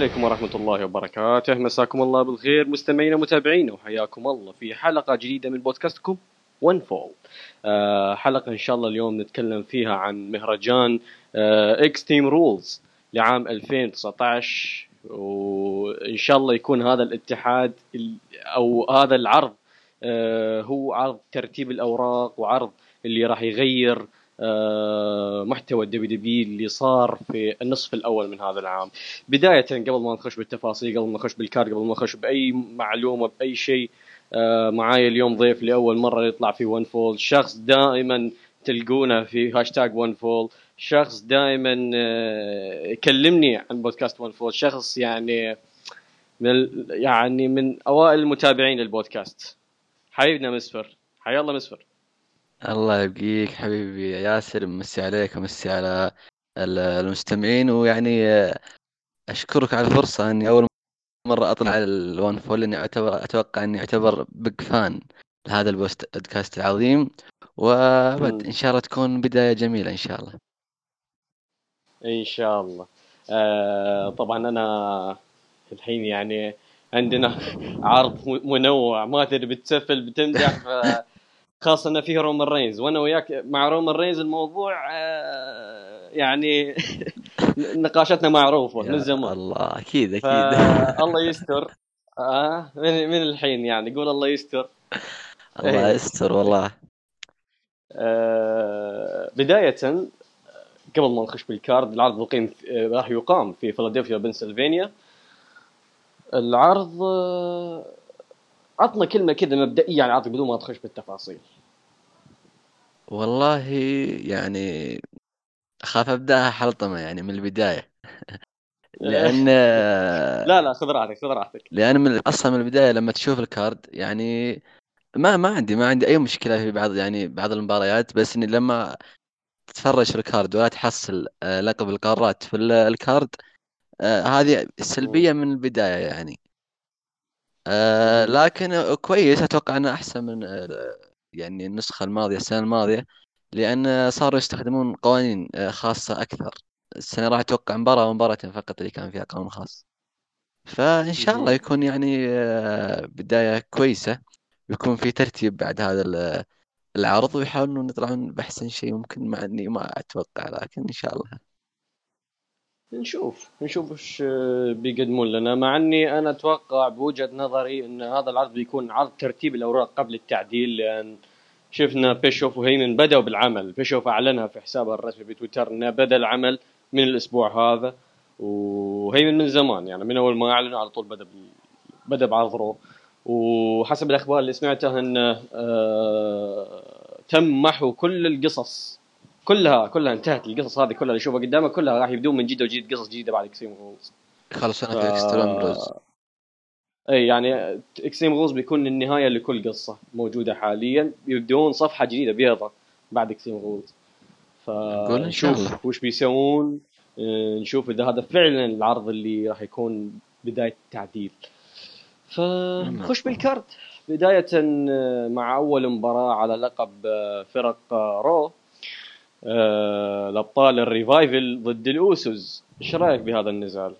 عليكم ورحمة الله وبركاته. مساكم الله بالخير مستمعينا ومتابعينا وحياكم الله في حلقة جديدة من بودكاستكم One Fall آه حلقة إن شاء الله اليوم نتكلم فيها عن مهرجان Extreme Rules لعام 2019 وإن شاء الله يكون هذا الاتحاد ال- أو هذا العرض آه هو عرض ترتيب الأوراق وعرض اللي راح يغير محتوى ال WWE اللي صار في النصف الأول من هذا العام. بداية قبل ما نخش بالتفاصيل قبل ما نخش بال card قبل ما نخش بأي معلومة بأي شيء آه، معاي اليوم ضيف لأول مرة يطلع في One Fall شخص دائما تلقونه في هاشتاج One Fall شخص دائما آه، يكلمني عن بودكاست One Fall شخص يعني من يعني من أوائل المتابعين للبودكاست. حبيبنا مسفر حيا الله مسفر الله يبقيك حبيبي ياسر مسي عليك ومسي على ال- المستمعين ويعني آه، أشكرك على الفرصة إني أول مرة أطلع على ال One Fall اني اعتبر أتوقع إني أعتبر big fan لهذا البوست- البودكاست العظيم. وابد. إن شاء الله تكون بداية جميلة إن شاء الله. إن شاء الله. آه طبعا أنا الحين يعني عندنا عرض منوع ما تدري بتسفل بتمدح ف- خاصة انه فيه رومان رينز. وأنا وياك مع رومان رينز الموضوع آه يعني نقاشاتنا معروفة يا من زمان. الله أكيد أكيد. فالله يستر. آه من, من الحين يعني قول الله يستر. الله إيه. يستر والله. آه بداية قبل ما نخش بال card العرض يقيم آه، راح يقام في فيلادلفيا بنسلفانيا. العرض آه، عطنا كلمة كذا مبدئية عن العرض بدون ما تخش بالتفاصيل. والله يعني أخاف أبدأها حلطمة يعني من البداية. لأن لا لا خذ راحتك خذ راحتك. لأن من أصلا من البداية لما تشوف الكارد يعني ما ما عندي ما عندي أي مشكلة في بعض يعني بعض المباريات بس إني لما تتفرج في الكارد ولا تحصل آه، لقب القارات في ال- الكارد آه، هذه سلبية من البداية يعني. آه،. لكن كويس أتوقع إنه أحسن من آه، يعني النسخة الماضية السنة الماضية لأن صاروا يستخدمون قوانين آه، خاصة أكثر السنة راح أتوقع مباراة ومباراتين فقط اللي كان فيها قانون خاص فإن شاء الله. يكون يعني بداية كويسة ويكون في ترتيب بعد هذا ال- العرض ويحاولون يطلعون بأحسن شيء ممكن مع إني ما أتوقع لكن إن شاء الله نشوف نشوف إيش آه، بيقدمون لنا مع إني أنا أتوقع بوجهة نظري إن هذا العرض بيكون عرض ترتيب الأوراق قبل التعديل لأن شفنا بيشوف وهيمن بدأوا بالعمل بيشوف أعلنها في حسابه الرسمي بتويتر إنه بدأ العمل من الأسبوع هذا وهيمن من زمان يعني من أول ما أعلنوا على طول بدأ. بدأ بعرض رو وحسب الأخبار اللي سمعتها إنه آه تم محو كل القصص كلها كلها انتهت القصص هذه كلها اللي يشوفها قدامه كلها راح يبدون من جديد وجديد قصص جديدة بعد Extreme Rules يخلصون ف... في Extreme Rules إي يعني Extreme Rules بيكون النهاية لكل قصة موجودة حاليا. يبدون صفحة جديدة بيضاء بعد Extreme Rules. فنشوف وش بيسوون. آه، نشوف إذا هذا فعلا العرض اللي راح يكون بداية التعديل فنخش بال card. بداية آه، مع أول مباراة على لقب آه، فرق Raw. آه، الأبطال ال Revival ضد ال Usos إيش رأيك بهذا النزال؟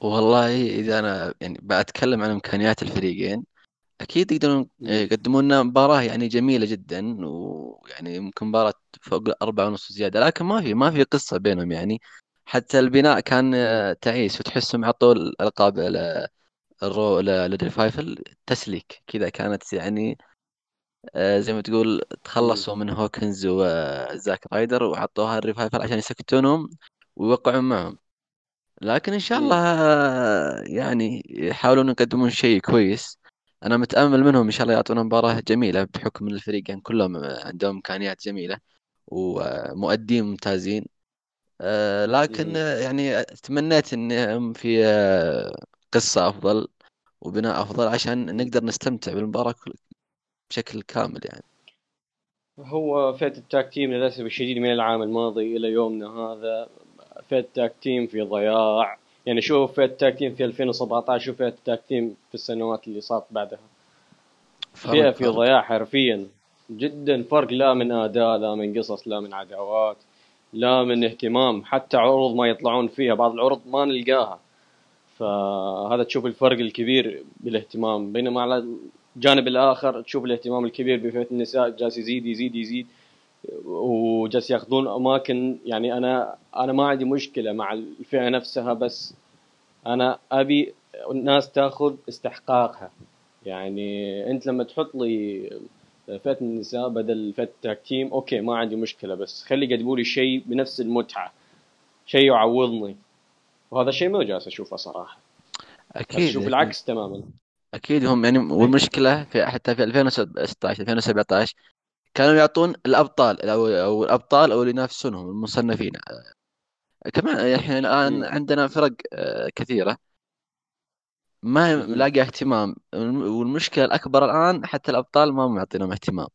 والله إذا أنا يعني بتكلم عن إمكانيات الفريقين أكيد يقدرون مم. يقدمون لنا مباراة يعني جميلة جدا ويعني يمكن مباراة فوق الأربعة ونص زيادة لكن ما في ما في قصة بينهم يعني حتى البناء كان آه، تعيس وتحسهم حطوا الألقاب ال Raw لل Revival تسليك كذا كانت يعني آه، زي ما تقول تخلصوا من Hawkins و Zack Ryder وحطوها ال Revival عشان يسكتونهم ويوقعون معهم لكن إن شاء. الله آه، يعني يحاولون يقدمون شيء كويس أنا متأمل منهم إن شاء الله يعطونا مباراة جميلة بحكم إن الفريقين كلهم عندهم إمكانيات جميلة ومؤدين ممتازين آه، لكن. آه، يعني تمنيت إنهم في آه، قصة أفضل وبناء أفضل عشان نقدر نستمتع بالمباراة بشكل كامل يعني. هو فئة ال tag team للأسف الشديد من العام الماضي إلى يومنا هذا. فئة ال tag team في ضياع. يعني شوف فئة ال tag team في 2017 شوف فئة ال tag team في السنوات اللي صارت بعدها. فئة في. ضياع حرفيا. جدا فرق لا من آداء لا من قصص لا من عداوات لا من اهتمام. حتى عروض ما يطلعون فيها بعض العروض ما نلقاها. فهذا تشوف الفرق الكبير بالاهتمام. بينما على الجانب الآخر تشوف الاهتمام الكبير بفئة النساء جالس يزيد يزيد يزيد وجالس ياخذون أماكن. يعني أنا أنا ما عندي مشكلة مع الفئة نفسها بس أنا أبي الناس تأخذ استحقاقها. يعني أنت لما تحط لي فئة النساء بدل فئة ال tag أوكي ما عندي مشكلة بس خلي يقدموا لي شيء بنفس المتعة شيء يعوضني. وهذا الشيء ما جالس أشوفه صراحة. أكيد أشوف العكس تماما. أكيد هم يعني والمشكلة في حتى في 2016 2017 كانوا يعطون الأبطال أو أو الأبطال أو اللي ينافسونهم المصنفين كمان إحنا الآن عندنا فرق آه، كثيرة. ما لاقي اهتمام. والمشكلة الأكبر الآن حتى الأبطال ما معطينهم اهتمام.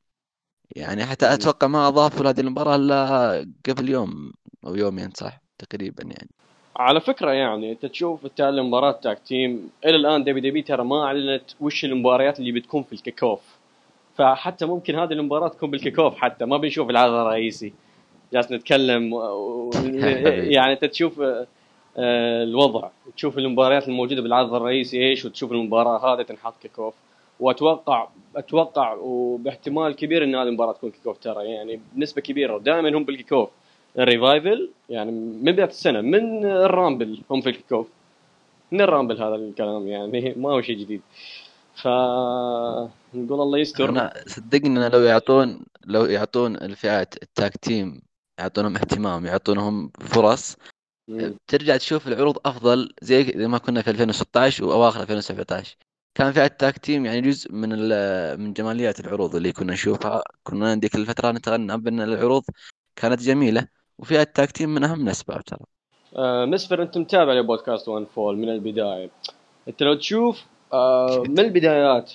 يعني حتى أتوقع ما أضافوا لهذه المباراة إلا قبل يوم أو يومين صح؟ تقريبا يعني. على فكرة يعني أنت تشوف التالي مباراة tag team إلى الآن WWE ترى ما أعلنت وش المباريات اللي بتكون في ال kick off فحتى ممكن هذه المباراة تكون بال kick off حتى ما بنشوف العرض الرئيسي. جالس نتكلم و... يعني أنت تشوف آه، الوضع. تشوف المباريات الموجودة بالعرض الرئيسي إيش؟ وتشوف المباراة هذه تنحط kick off وأتوقع أتوقع وباحتمال كبير إن هذه المباراة تكون kick off ترى. يعني بنسبة كبيرة دائما هم بال kick off ال Revival يعني من بداية السنة من ال Rumble هم في ال kick off من ال Rumble هذا الكلام يعني ما هو شيء جديد. ف نقول الله يستر. أنا صدقني لو يعطون لو يعطون الفئات ال tag team يعطونهم اهتمام يعطونهم فرص ترجع تشوف العروض أفضل زي ما كنا في 2016 وأواخر 2017 كان فئة ال tag team يعني جزء من من جماليات العروض اللي كنا نشوفها. كنا ذيك الفترة نتغنى بأن العروض كانت جميلة. وفئه ال tag team من اهم الاسباب ترى. آه مسفر أنت متابع لبودكاست One Fall من البداية. أنت لو تشوف آه من البدايات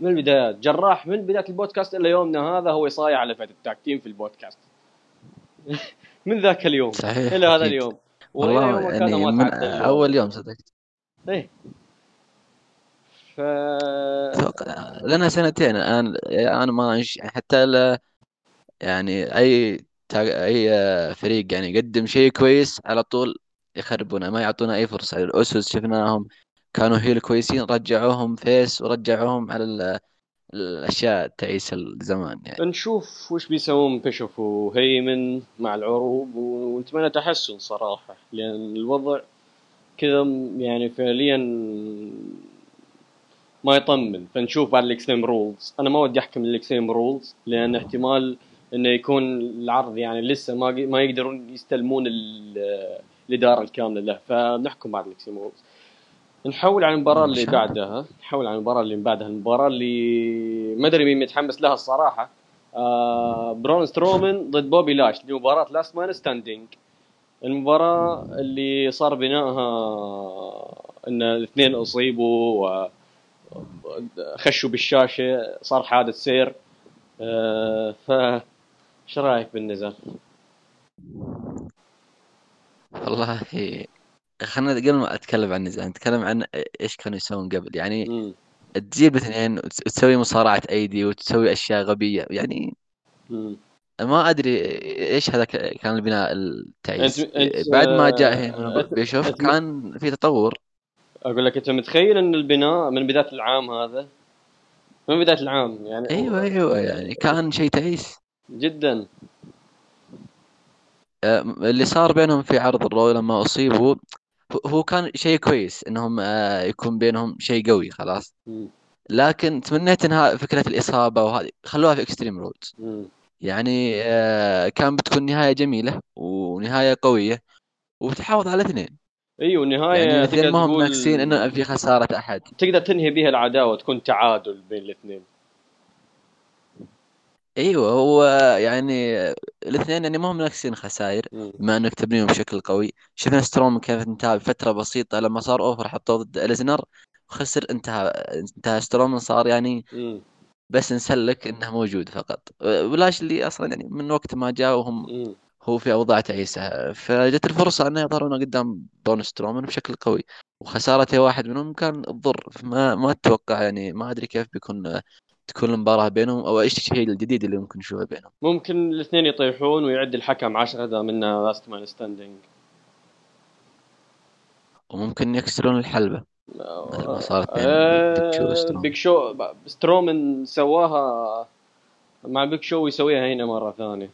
من البدايات جراح من بداية البودكاست إلى يومنا هذا هو يصايح على فئه ال tag team في البودكاست. من ذاك اليوم؟ صحيح إلى هذا اليوم. والله يعني من أول يوم صدقت. إيه. ف لنا سنتين الآن أنا ما حتى ل... يعني أي أي فريق يعني يقدم شيء كويس على طول يخربونه ما يعطونا أي فرصة. الأسس شفناهم كانوا هيل كويسين رجعوهم فيس ورجعوهم على الأشياء تعيس الزمان يعني. نشوف وش بيسوون بيشوف وهيمن مع العروض ونتمنى تحسن صراحة لأن الوضع كذا يعني فعليا ما يطمن. فنشوف بعد ال Extreme Rules. أنا ما ودي أحكم ال Extreme Rules لأن احتمال إنه يكون العرض يعني لسه ما ما يقدرون يستلمون الإدارة الكاملة له. فنحكم بعد ال Extreme Rules نحول على المباراة اللي بعدها. نحول على المباراة اللي بعدها. المباراة اللي ما أدري مين متحمس لها الصراحة. آه برون سترومان ضد بوبي لاشلي. مباراة last man standing المباراة اللي صار بنائها إن الاثنين أصيبوا وخشوا بالشاشة. صار حادث سير. آه ف إيش رأيك بالنزال؟ والله خلينا قبل ما أتكلم عن النزال نتكلم عن إيش كانوا يسوون قبل. يعني تجيب اثنين وتسوي مصارعة أيدي وتسوي أشياء غبية يعني ما أدري إيش هذا كان البناء التعيس. بعد ما جاء بيشوف كان في تطور. أقول لك أنت متخيل إن البناء من بداية العام هذا؟ من بداية العام يعني أيوه أيوه يعني كان شيء تعيس. جدا. اللي صار بينهم في عرض الرو لما اصيبوا هو كان شيء كويس إنهم آه، يكون بينهم شيء قوي خلاص. لكن تمنيت إنها فكرة الإصابة وهذه خلوها في Extreme Rules يعني آه، كان بتكون نهاية جميلة ونهاية قوية وبتحافظ على الاثنين أيوه النهايه يعني الاثنين ما هم ناقصين إنه في خسارة أحد. تقدر تنهي بها العداوة تكون تعادل بين الاثنين. إيوه هو يعني الاثنين يعني ما هم ناقصين خسائر بما إنك تبنيهم بشكل قوي. شفنا سترومن كيف انتهى بفترة بسيطة لما صار over حطوه ضد ليزنر خسر انتهى انتهى سترومن صار يعني بس نسلك إنه موجود فقط. ولاشلي اللي أصلا يعني من وقت ما جاء وهم هو في أوضاع تعيسة. فجت الفرصة إنه يظهرون قدام برون سترومان بشكل قوي. وخسارته واحد منهم كان تضر ما ما أتوقع يعني ما أدري كيف بيكون تكون المباراة بينهم أو إيش الشيء الجديد اللي ممكن نشوفه بينهم؟ ممكن الاثنين يطيحون ويعد الحكم 10 دام انه last man standing وممكن يكسرون الحلبة. مثل ما صارت بين آه، بيج شو سترومن سواها مع بيج شو ويسويها هنا مرة ثانية.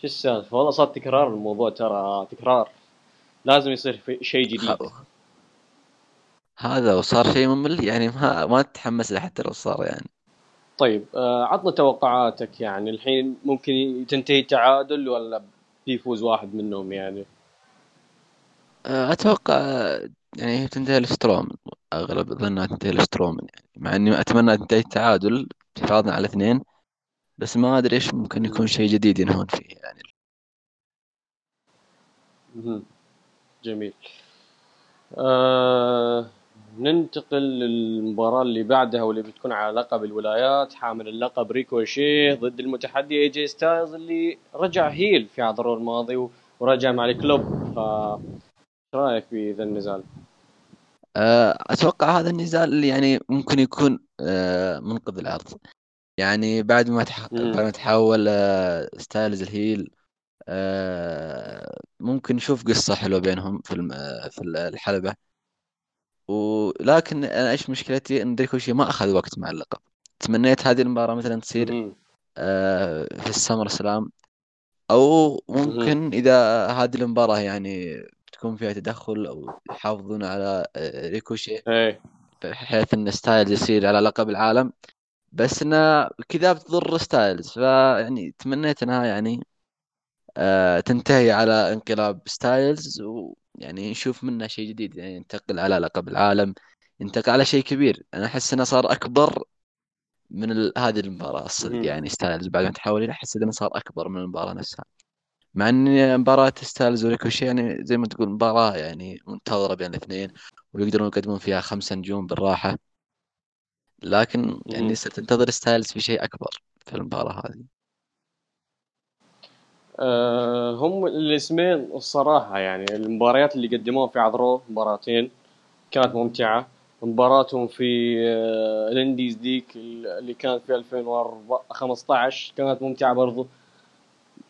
شو السالفة؟ والله صار تكرار الموضوع ترى تكرار. لازم يصير في شيء جديد. هذا وصار شيء ممل يعني ما ما تتحمس له حتى لو صار يعني. طيب آه، عطنا توقعاتك يعني. الحين ممكن تنتهي تعادل ولا بيفوز واحد منهم يعني؟ آه، أتوقع آه، يعني تنتهي لسترومن أغلب ظنها تنتهي لسترومن يعني. مع إني أتمنى تنتهي التعادل حفاظا على اثنين بس ما أدري إيش ممكن يكون شيء جديد ينهون فيه يعني. جميل. آه ننتقل للمباراة اللي بعدها واللي بتكون على لقب الولايات حامل اللقب ريكوشيه ضد المتحدي اي جي ستايلز اللي رجع heel في عرض رو الماضي ورجع مع ال Club. ف إيش رأيك في ذا النزال؟ آه، أتوقع هذا النزال اللي يعني ممكن يكون آه، منقذ العرض. يعني بعد ما تح... بعد ما تحول ستايلز ال heel آه، ممكن نشوف قصة حلوة بينهم في في الحلبة. ولكن أنا إيش مشكلتي؟ إن ريكوشي ما أخذ وقت مع اللقب تمنيت هذه المباراة مثلا تصير. آه، في ال SummerSlam. أو ممكن إذا هذه المباراة يعني بتكون فيها تدخل أو يحافظون على آه، ريكوشي إيه. بحيث إن ستايلز يصير على لقب العالم. بس انها كذا بتضر ستايلز. فيعني تمنيت إنها يعني آه تنتهي على انقلاب ستايلز. ويعني نشوف منه شيء جديد يعني ينتقل على لقب العالم ينتقل على شيء كبير أنا أحس إنه صار أكبر من ال... هذه المباراة الصدق. يعني ستايلز بعد ما تحول احس إنه صار أكبر من المباراة نفسها مع إن مباراة ستايلز وريكوشي يعني زي ما تقول مباراة يعني منتظرة بين الاثنين ويقدرون يقدمون فيها خمسة نجوم بالراحة لكن يعني. ستنتظر ستايلز في شيء أكبر في المباراة هذه آه هم الاسمين الصراحة يعني المباريات اللي قدموها في عرض رو مباراتين كانت ممتعة. مباراتهم في آه الاندبندنت اللي كانت في 2015 كانت ممتعة برضو.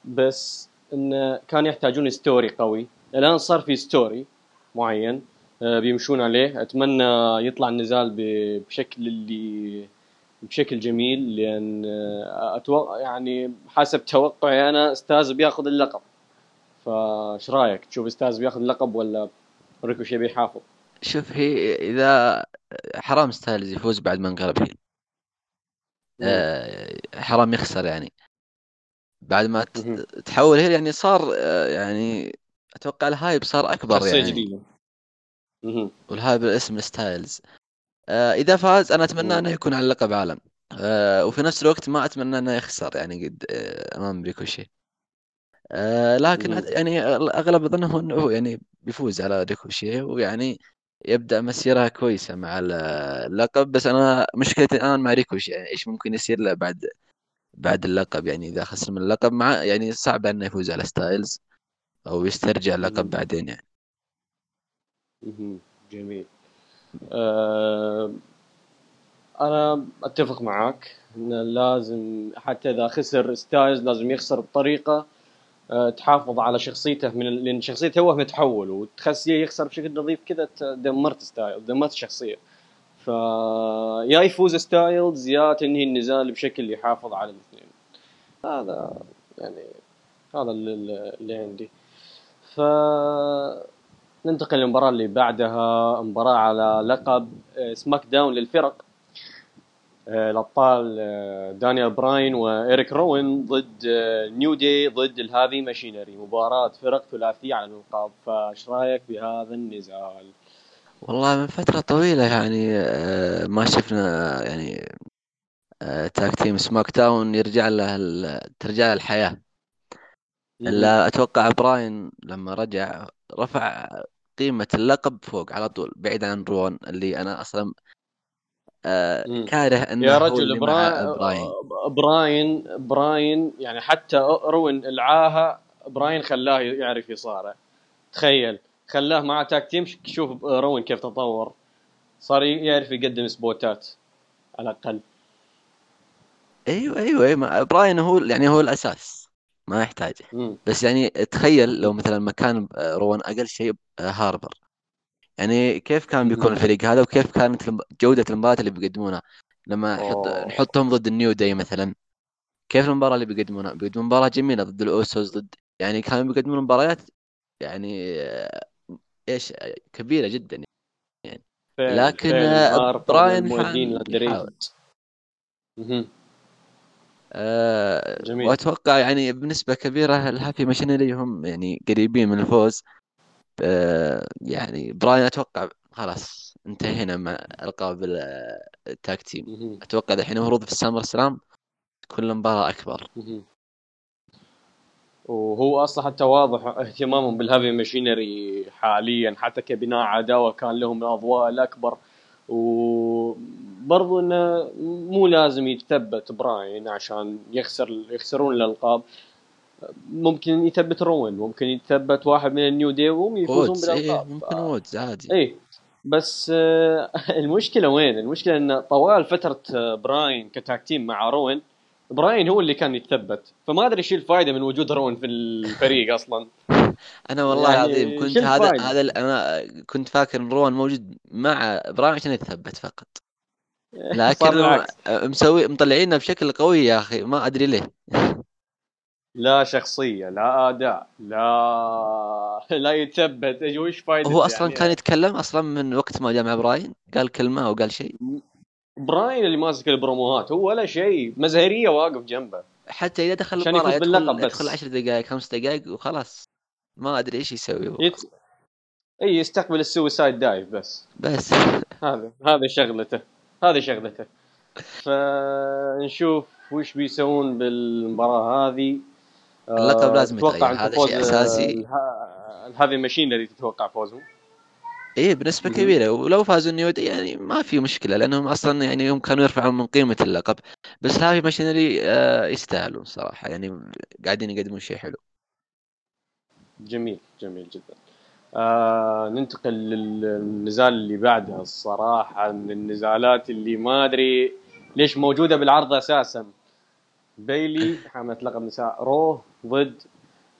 بس انه كان يحتاجون story قوي. الآن صار في story معين آه بيمشون عليه. أتمنى يطلع النزال بشكل اللي بشكل جميل لأن آه، أتوقع يعني حسب توقعي أنا ستايلز بياخذ اللقب. فايش رأيك؟ تشوف ستايلز بياخذ اللقب ولا ريكوشي بيحافظ شوف هي إذا حرام ستايلز يفوز بعد ما انقلب heel آه، حرام يخسر يعني. بعد ما. تحول heel يعني صار آه، يعني أتوقع ال hype صار أكبر يعني. جديدة. مهم. وال hype الاسم ستايلز. إذا فاز أنا أتمنى. أنه يكون على لقب عالم. آه، وفي نفس الوقت ما أتمنى أنه يخسر يعني قد آه، أمام ريكوشي. آه، لكن يعني أغلب ظنه أنه يعني بيفوز على ريكوشي ويعني يبدأ مسيرة كويسة مع ال- اللقب. بس أنا مشكلتي الآن مع ريكوشي يعني إيش ممكن يصير له بعد بعد اللقب؟ يعني إذا خسر من اللقب مع يعني صعب أنه يفوز على ستايلز أو يسترجع اللقب. بعدين يعني. جميل. آه أنا أتفق معاك انه لازم حتى إذا خسر ستايلز لازم يخسر بطريقة آه تحافظ على شخصيته من لأن شخصيته هو متحول وتخسيه يخسر بشكل نظيف كذا دمرت ستايلز دمرت الشخصية. ف يا يفوز ستايلز يا تنهي النزال بشكل يحافظ على الاثنين. هذا يعني هذا اللي عندي. ف ننتقل للمباراة اللي بعدها مباراة على لقب آه، سماك داون للفرق. آه، الأبطال آه، دانيال براين وإيريك روان ضد نيو داي ضد الهيفي ماشينري. مباراة فرق ثلاثية على الألقاب فايش رأيك بهذا النزال؟ والله من فترة طويلة يعني ما شفنا يعني tag team سماك داون يرجع له ترجع له الحياة. إلا أتوقع براين لما رجع رفع قيمة اللقب فوق على طول بعيد عن روان اللي أنا أصلا آه،. كاره إنه يا رجل مع براين براين براين يعني حتى روان العاهة براين خلاه يعرف يصارع. تخيل خلاه مع tag team شوف روان كيف تطور. صار يعرف يقدم spot ات على الأقل. أيوه أيوه أيوه براين هو يعني هو الأساس. ما يحتاج مم. بس يعني تخيل لو مثلا مكان روان أقل شيء هاربر. يعني كيف كان بيكون مهم. الفريق هذا وكيف كانت الم- جودة المباراة اللي بيقدمونها؟ لما أوه. نحطهم ضد النيو داي مثلا. كيف المباراة اللي بيقدمونها؟ بيقدمون مباراة جميلة ضد اليوسوز ضد يعني كانوا بيقدمون مباريات يعني آه، إيش كبيرة جدا فعلا لكن آه، براين حان بيحاول ال underrated مهم. آه، جميل. وأتوقع يعني بنسبة كبيرة الهيفي ماشينري هم يعني قريبين من الفوز. آه، يعني براين أتوقع خلاص انتهينا مع ألقاب ال- ال tag team. أتوقع الحين المفروض في السمر سلام. كل مباراة أكبر. وهو أصلا حتى واضح اهتمامهم بالهيفي ماشينري حاليا حتى كبناء عداوة كان لهم الاضواء الأكبر. وبرضو إنه مو لازم يتثبت براين عشان يخسر يخسرون الألقاب. ممكن يثبت روان ممكن يتثبت واحد من النيو داي وهم يفوزون إيه بالألقاب. ممكن وودز عادي. اي بس آه، المشكلة وين؟ المشكلة إن طوال فترة آه، براين ك tag team مع روان براين هو اللي كان يتثبت. فما أدري إيش الفائده من وجود روان في الفريق أصلا. أنا والله يعني العظيم كنت هذا الفائدة؟ هذا أنا كنت فاكر إن روان موجود مع براين عشان يتثبت فقط. لكن مسوي مطلعينه بشكل قوي يا أخي ما أدري ليه. لا شخصية لا أداء لا لا يتثبت. وش فائده هو أصلا يعني؟ كان يتكلم أصلا من وقت ما جاء مع براين قال كلمة أو قال شيء. براين اللي ماسك البروموهات هو ولا شيء. مزهرية واقف جنبه. حتى إذا دخل المباراه يدخل. يدخل 10 دقائق خمس دقائق وخلاص. ما أدري إيش يسوي هو. يت... إي يستقبل ال suicide dive بس. بس. هذا هذا شغلته هذه شغلته. فنشوف وش بيسوون بالمباراة هذه. اللقب لازم تتوقع يتغير، أنت هذا شيء أساسي. اله- الهيفي ماشينري تتوقع فوزهم إيه بنسبة. كبيرة. ولو فازوا النيو داي يعني ما في مشكلة لأنهم أصلا يعني هم كانوا يرفعون من قيمة اللقب. بس هيفي ماشينري آه يستاهلون صراحة. يعني قاعدين يقدمون شيء حلو. جميل جميل جدا. آه ننتقل للنزال اللي بعده الصراحة من النزالات اللي ما أدري ليش موجودة بالعرض أساسا. بيلي حاملة لقب نساء رو ضد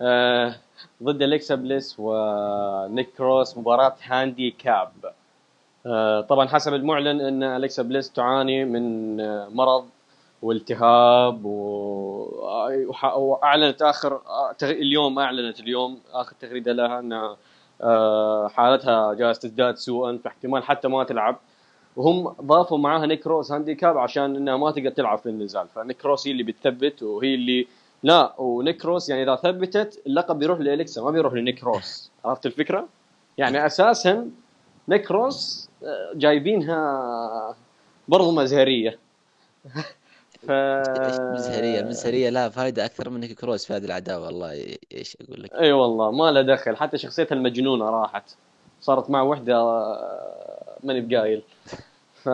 آه ضد أليكسا بليس ونيكي كروس مباراة handicap. آه طبعا حسب المعلن إن أليكسا بليس تعاني من آه مرض والتهاب وأعلنت اخر اليوم أعلنت اليوم آخر تغريدة لها إن آه، حالتها جالسه تزداد سوءا فاحتمال حتى ما تلعب. وهم ضافوا معاها نيكي كروس handicap عشان إنها ما تقدر تلعب في النزال فنيكي كروس هي اللي بتثبت وهي اللي لا ونيك روس يعني إذا ثبتت اللقب بيروح لإليكسا ما بيروح لنيك روس. عرفت الفكرة؟ يعني أساسا نيك روس آه، جايبينها برضو مزهرية. ف المزهريه المزهرية لا فائده أكثر من نيكي كروس في هذه العداوه والله إيش أقول لك؟ إي أيوة والله ما له دخل حتى شخصيتها المجنونة راحت صارت مع وحدة آه، ماني بقايل. ف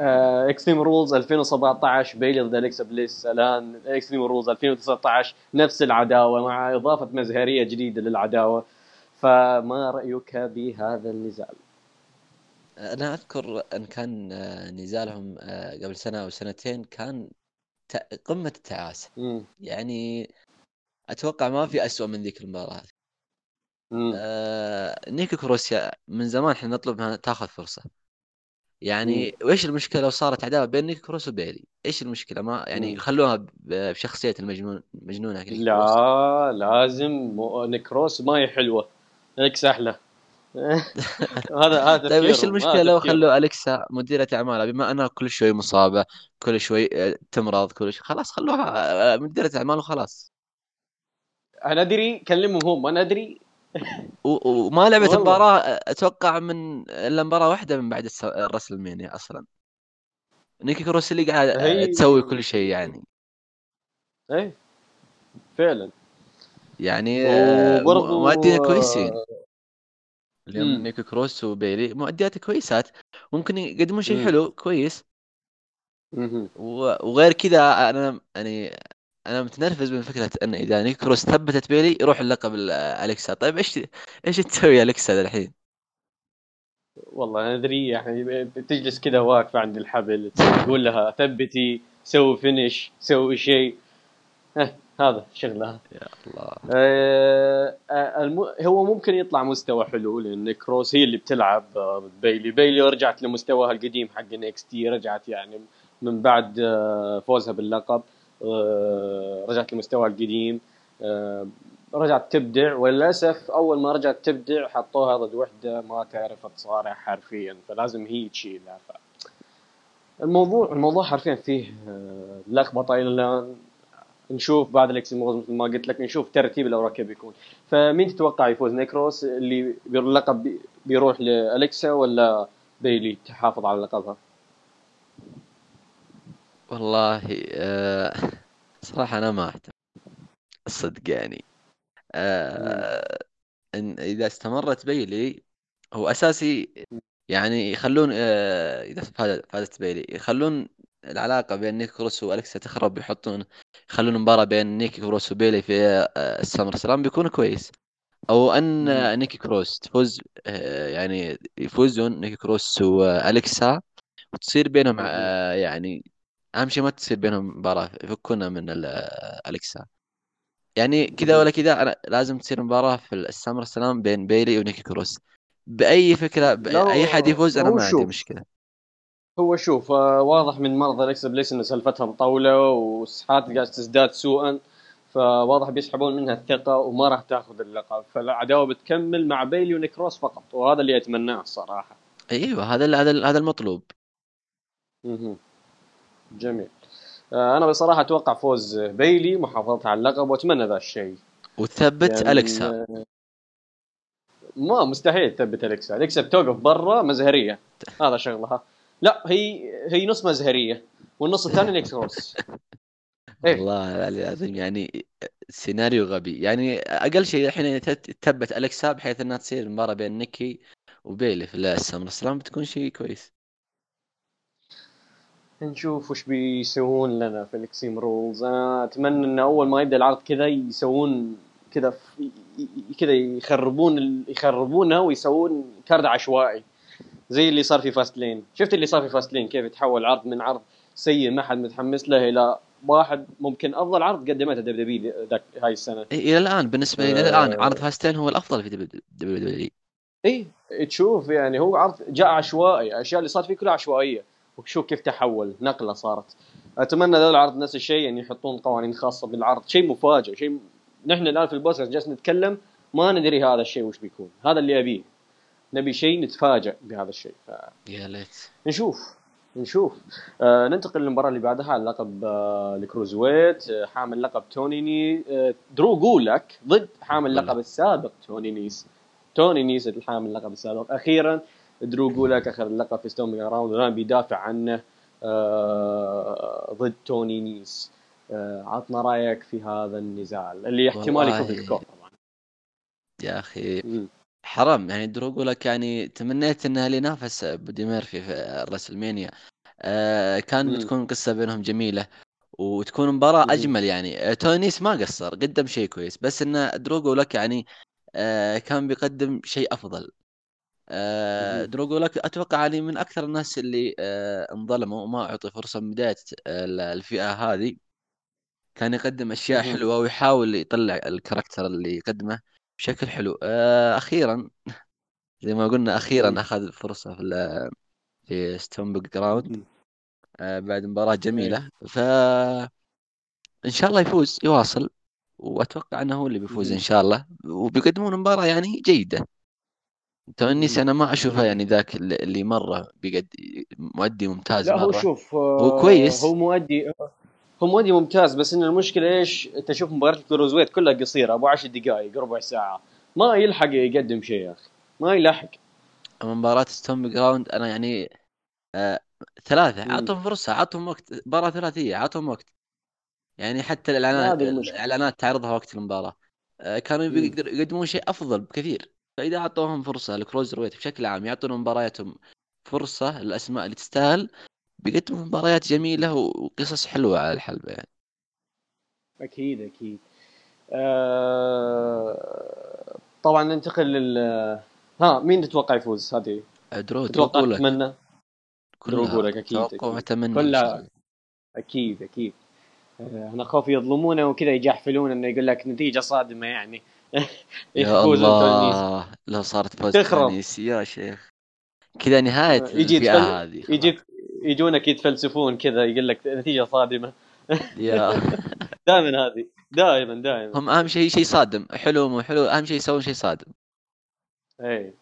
Extreme Rules 2017 بيلي ضد اليكسا بليس الآن Extreme Rules 2019 نفس العداوة مع إضافة مزهرية جديدة للعداوة. فما رأيك بهذا النزال؟ أنا أذكر أن كان آه، نزالهم آه، قبل سنة أو سنتين كان قمة التعاسة. مم. يعني أتوقع ما في أسوأ من ذيك المباراة مم. آه نيكي كروس يا من زمان إحنا نطلب انها تاخذ فرصة. يعني وإيش المشكلة لو صارت عداوة بين نيكي كروس وبيلي؟ إيش المشكلة؟ ما يعني مم. خلوها بشخصية المجنون مجنونة لا لازم مو- نكروس ما هي حلوة. إكس أحلى. هذا هذا طيب إيش المشكلة لو. خلوا أليكسا مديرة اعمالها بما أنها كل شوي مصابة كل شوي آه، تمرض كل شوي خلاص خلوها آه، مديرة اعمال وخلاص أنا أدري كلمهم هم أنا أدري. وما لعبت. مباراه أتوقع من إلا مباراة واحدة من بعد الرسل المانيا أصلا. نيكي كروس اللي قاعد آه، هي- تسوي كل شيء يعني. إيه فعلا. يعني وبرضو مؤديين كويسين. اليوم مم. نيكو كروس وبيلي مؤديات كويسات ممكن يقدمون شيء مم. حلو كويس وغير كذا أنا يعني أنا متنرفز من فكرة إن إذا نيكي كروس ثبتت بيلي يروح اللقب اليكسا طيب إيش إيش تسوي اليكسا الحين؟ والله ندري يعني تجلس كذا واقفة عند الحبل تقول لها ثبتي سوي finish سوي شيء هذا شغلها يا الله. آه الم... هو ممكن يطلع مستوى حلو لأن كروس هي اللي بتلعب آه، بيلي بيلي رجعت لمستواها القديم حق NXT رجعت يعني من بعد آه فوزها باللقب آه رجعت لمستواها القديم آه رجعت تبدع. وللأسف أول ما رجعت تبدع حطوها ضد وحدة ما تعرف تصارع حرفيا فلازم هي تشيلها ف... الموضوع الموضوع حرفيا فيه آه، لخبطة إلى الآن. نشوف بعد الإكسيموز مثل ما قلت لك نشوف ترتيب الأوراق كيف بيكون. فمين تتوقع يفوز نيكروس اللي اللقب بيروح لالكسا ولا بيلي تحافظ على لقبها؟ والله آه صراحة أنا ما أهتم الصدق يعني. آه إن إذا استمرت بيلي هو أساسي يعني يخلون آه إذا فازت بيلي يخلون العلاقة بين نيكي كروس والكسا تخرب يحطون يخلون مباراة بين نيكي كروس وبيلي في آه، ال SummerSlam بيكون كويس. أو أن نيكي كروس تفوز آه، يعني يفوزون نيكي كروس والكسا وتصير بينهم آه، يعني أهم شيء ما تصير بينهم مباراة يفكونا من الكسا يعني كذا ولا كذا أنا لازم تصير مباراة في ال SummerSlam بين بيلي ونيكي كروس. بأي فكرة بأي حد يفوز أنا ما عندي مشكلة. هو شوف آه، واضح من مرض اليكسا بليس إن سالفتها مطوله وصحتها قاعدة تزداد سوءا فواضح بيسحبون منها الثقة وما راح تأخذ اللقب. فالعداوة بتكمل مع بيلي ونكروس فقط وهذا اللي أتمناه الصراحه أيوه هذا هذا هذا المطلوب. أها جميل. آه، أنا بصراحة أتوقع فوز بيلي محافظتها على اللقب وأتمنى ذا الشيء. وتثبت يعني الكسا ما مستحيل تثبت الكسا الكسا بتوقف برا مزهرية. هذا شغلها. لا هي هي نص مزهرية والنص الثاني نيكي كروس إيه؟ والله العظيم يعني سيناريو غبي. يعني أقل شيء الحين تثبت الكسا بحيث إنها تصير مباراه بين نيكي وبيلي في ال SummerSlam بتكون شيء كويس. نشوف وش بيسوون لنا في ال Extreme Rules. أنا أتمنى إن أول ما يبدأ العرض كذا يسوون كذا كذا يخربون يخربونها ويسوون card عشوائي. زي اللي صار في Fastlane. شفت اللي صار في Fastlane؟ كيف يتحول عرض من عرض سيء ما حد متحمس له إلى واحد ممكن أفضل عرض قدمته WWE ذاك هاي السنة. إلى الآن بالنسبة لي إلى الآن آه. عرض Fastlane هو الأفضل في WWE إي تشوف يعني هو عرض جاء عشوائي الاشياء اللي صارت فيه كلها عشوائية. وشوف كيف تحول نقلة صارت. أتمنى ذا العرض نفس الشيء يعني يحطون قوانين خاصة بالعرض. شيء مفاجئ شيء نحن الآن في البودكاست جالس نتكلم ما ندري هذا الشيء وش بيكون. هذا اللي أبيه. نبي شيء نتفاجئ بهذا الشيء. ف... يا ليت. نشوف نشوف. آه ننتقل للمباراة اللي بعدها على لقب آه ال Cruiserweight. آه حامل لقب توني ني آه درو جولاك ضد حامل اللقب السابق توني نيس. توني نيس الحامل اللقب السابق. أخيرا درو جولاك اخذ اللقب في Stomping Grounds والان بيدافع عنه آه ضد توني نيس. آه عطنا رأيك في هذا النزال اللي احتمال يكون في ال kickoff طبعا. يا أخي. م. حرام يعني درو جولاك يعني تمنيت إنه اللي نافس بادي ميرفي في ال WrestleMania آه كان م. بتكون قصة بينهم جميلة وتكون مباراة أجمل يعني. آه توني نيس ما قصر قدم شيء كويس بس إن درو جولاك يعني آه كان بيقدم شيء أفضل. آه درو جولاك أتوقع يعني من أكثر الناس اللي آه انظلموا وما أعطي فرصة من بداية الفئة هذه. كان يقدم أشياء حلوة ويحاول يطلع ال character اللي يقدمه. بشكل حلو. آه، أخيرا زي ما قلنا أخيرا أخذ فرصة في في Stomping Grounds آه، بعد مباراة جميلة. ف إن شاء الله يفوز يواصل. وأتوقع إنه هو اللي بيفوز إن شاء الله. وبيقدمون مباراة يعني جيدة. توني نيس أنا ما اشوفها يعني ذاك اللي مرة بيقد مؤدي ممتاز لا مرة. هو شوف هو كويس. هو مؤدي هو مؤدي ممتاز بس إن المشكلة إيش؟ أنت شوف مباراة ال Cruiserweight كلها قصيرة أبو 10 دقائق ربع ساعة. ما يلحق يقدم شيء يا أخي. ما يلحق. اما مباراة Stomping Grounds أنا يعني آه ثلاثة اعطهم فرصة اعطهم وقت مباراة ثلاثية اعطهم وقت. يعني حتى الإعلانات الإعلانات تعرضها وقت المباراة. آه كانوا يقدمون شيء أفضل بكثير. فإذا أعطوهم فرصة ال Cruiserweight بشكل عام يعطون مبارياتهم فرصة الأسماء اللي تستاهل بيقدموا مباريات جميلة وقصص حلوة على الحلبة يعني. أكيد أكيد. آه طبعا ننتقل لل ها مين تتوقع يفوز هذه؟ درو لك. أتمنى. درو كلها. أقولك أكيد، توقع أكيد. واتمنى كلها. أكيد أكيد. آه، أنا خوفي يظلمونه وكذا يجحفلون إنه يقول لك نتيجة صادمة يعني. يا الله لو صارت فوز تخرب. يا شيخ. كذا نهاية يجي يتفل- هذه خلاص. يجونك يتفلسفون كذا يقول لك نتيجة صادمة. يا. دائما هذه دائما دائما. هم أهم شيء شيء صادم حلو مو حلو أهم شيء يسوون شيء صادم. اي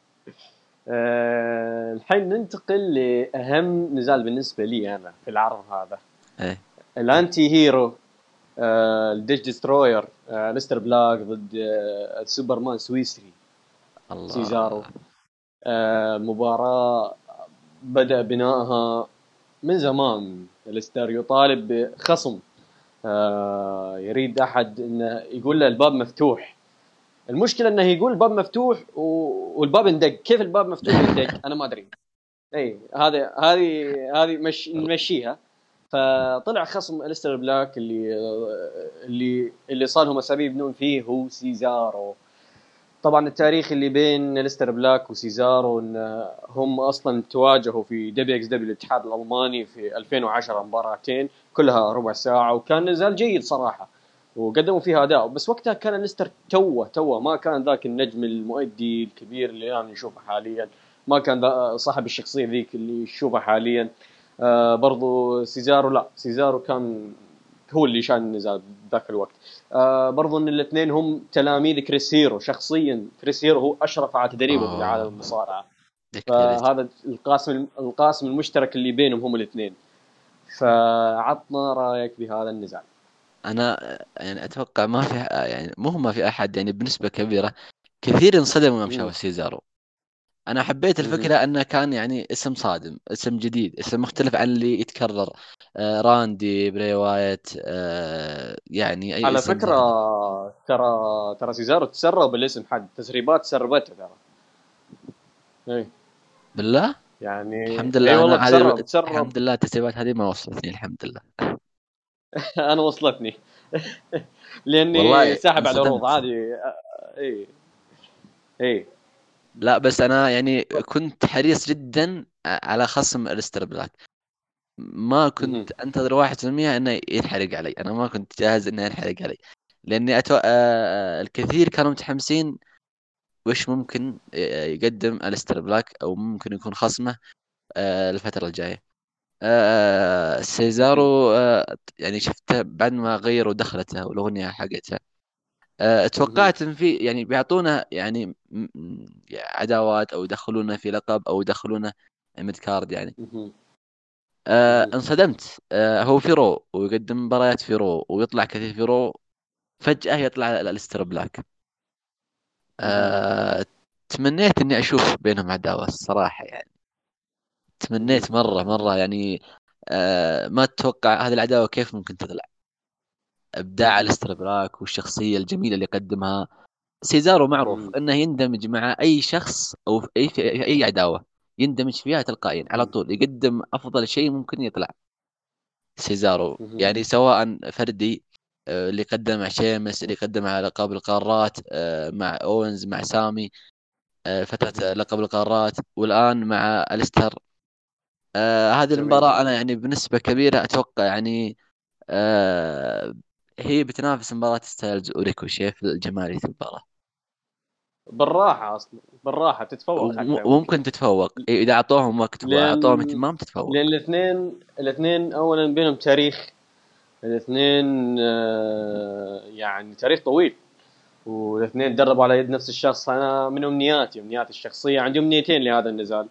آه، الحين ننتقل لأهم نزال بالنسبة لي أنا في العرض هذا. إيه. ال anti hero آه، ال Dutch Destroyer آه، الستر بلاك ضد آه، سوبرمان سويسري. الله. سيزارو مباراة بدأ بنائها من زمان الاستر يطالب بخصم. آه، يريد أحد انه يقول له الباب مفتوح. المشكلة إنه يقول الباب مفتوح و- والباب اندق. كيف الباب مفتوح ويندق؟ أنا ما أدري. اي هذا هذه هذه مش نمشيها. فطلع خصم الستر بلاك اللي اللي اللي صار لهم أسابيع يبنون فيه هو سيزارو. طبعا التاريخ اللي بين الستر بلاك وسيزارو إن هم أصلا تواجهوا في دبليو إكس دبليو الاتحاد الألماني في 2010 مباراتين كلها ربع ساعة وكان نزال جيد صراحة وقدموا فيها أداء. بس وقتها كان الستر توه توه ما كان ذاك النجم المؤدي الكبير اللي الآن نشوفه حاليا ما كان صاحب الشخصية ذيك اللي نشوفها حاليا. آه برضو سيزارو لا سيزارو كان هو اللي شال النزال ذاك الوقت آه برضو إن الاثنين هم تلاميذ كريس هيرو شخصيا كريس هيرو هو أشرف على تدريبه في آه. عالم المصارعة. فهذا القاسم القاسم المشترك اللي بينهم هم الاثنين فعطنا رأيك بهذا النزال أنا يعني أتوقع ما في يعني مو ما في أحد يعني بنسبة كبيرة كثير انصدموا يوم. شافوا سيزارو أنا حبيت. الفكرة أنه كان يعني اسم صادم اسم جديد اسم مختلف عن اللي يتكرر. آه راندي بري وايت آه يعني أي على اسم فكرة ترى ترى سيزارو تسرب بالاسم حد تسريبات سربته ترى. اي كذا. بالله؟ يعني الحمد لله اي أنا والله تسرب تسرب. الحمد لله التسريبات هذه ما وصلتني الحمد لله. أنا وصلتني. لأني ساحب على. العروض عادي اي اي لا بس أنا يعني كنت حريص جدا على خصم الستر بلاك. ما كنت أنتظر 1% إنه ينحرق علي. أنا ما كنت جاهز إنه ينحرق علي. لأني أتو... الكثير كانوا متحمسين وش ممكن يقدم الستر بلاك أو ممكن يكون خصمه الفترة الجاية. سيزارو يعني شفته بعد ما غيروا دخلته والأغنية حقته. آه، توقعت إن في يعني بيعطونا يعني عداوات أو يدخلونا في لقب أو يدخلونا mid card يعني. آه. انصدمت. آه هو في Raw ويقدم مباريات في Raw ويطلع كثير في Raw فجأة يطلع الستر بلاك. آه تمنيت إني أشوف بينهم عداوة الصراحة يعني. تمنيت مرة مرة يعني آه ما تتوقع هذه العداوة كيف ممكن تطلع. إبداع مم. الستر بلاك والشخصية الجميلة اللي قدمها سيزارو معروف مم. إنه يندمج مع أي شخص أو في أي في أي عداوة يندمج فيها تلقائيا على مم. طول يقدم أفضل شيء ممكن يطلع سيزارو مهم. يعني سواء فردي آه، اللي قدم مع شيمس اللي قدم على لقب القارات آه، مع اونز مع سامي آه، فترة لقب القارات والآن مع الستر هذه جميل. المباراة أنا يعني بنسبة كبيرة أتوقع يعني هي بتنافس مباراة ستايلز وريكوشي في الجمالية المباراة. بالراحة أصلا بالراحة تتفوق وممكن تتفوق. إذا أعطوهم وقت لأن- واعطوهم اهتمام تتفوق. لأن الاثنين الاثنين اولا بينهم تاريخ. الاثنين آه، يعني تاريخ طويل. والاثنين دربوا على يد نفس الشخص. أنا من أمنياتي أمنياتي الشخصية. عندي أمنيتين لهذا النزال.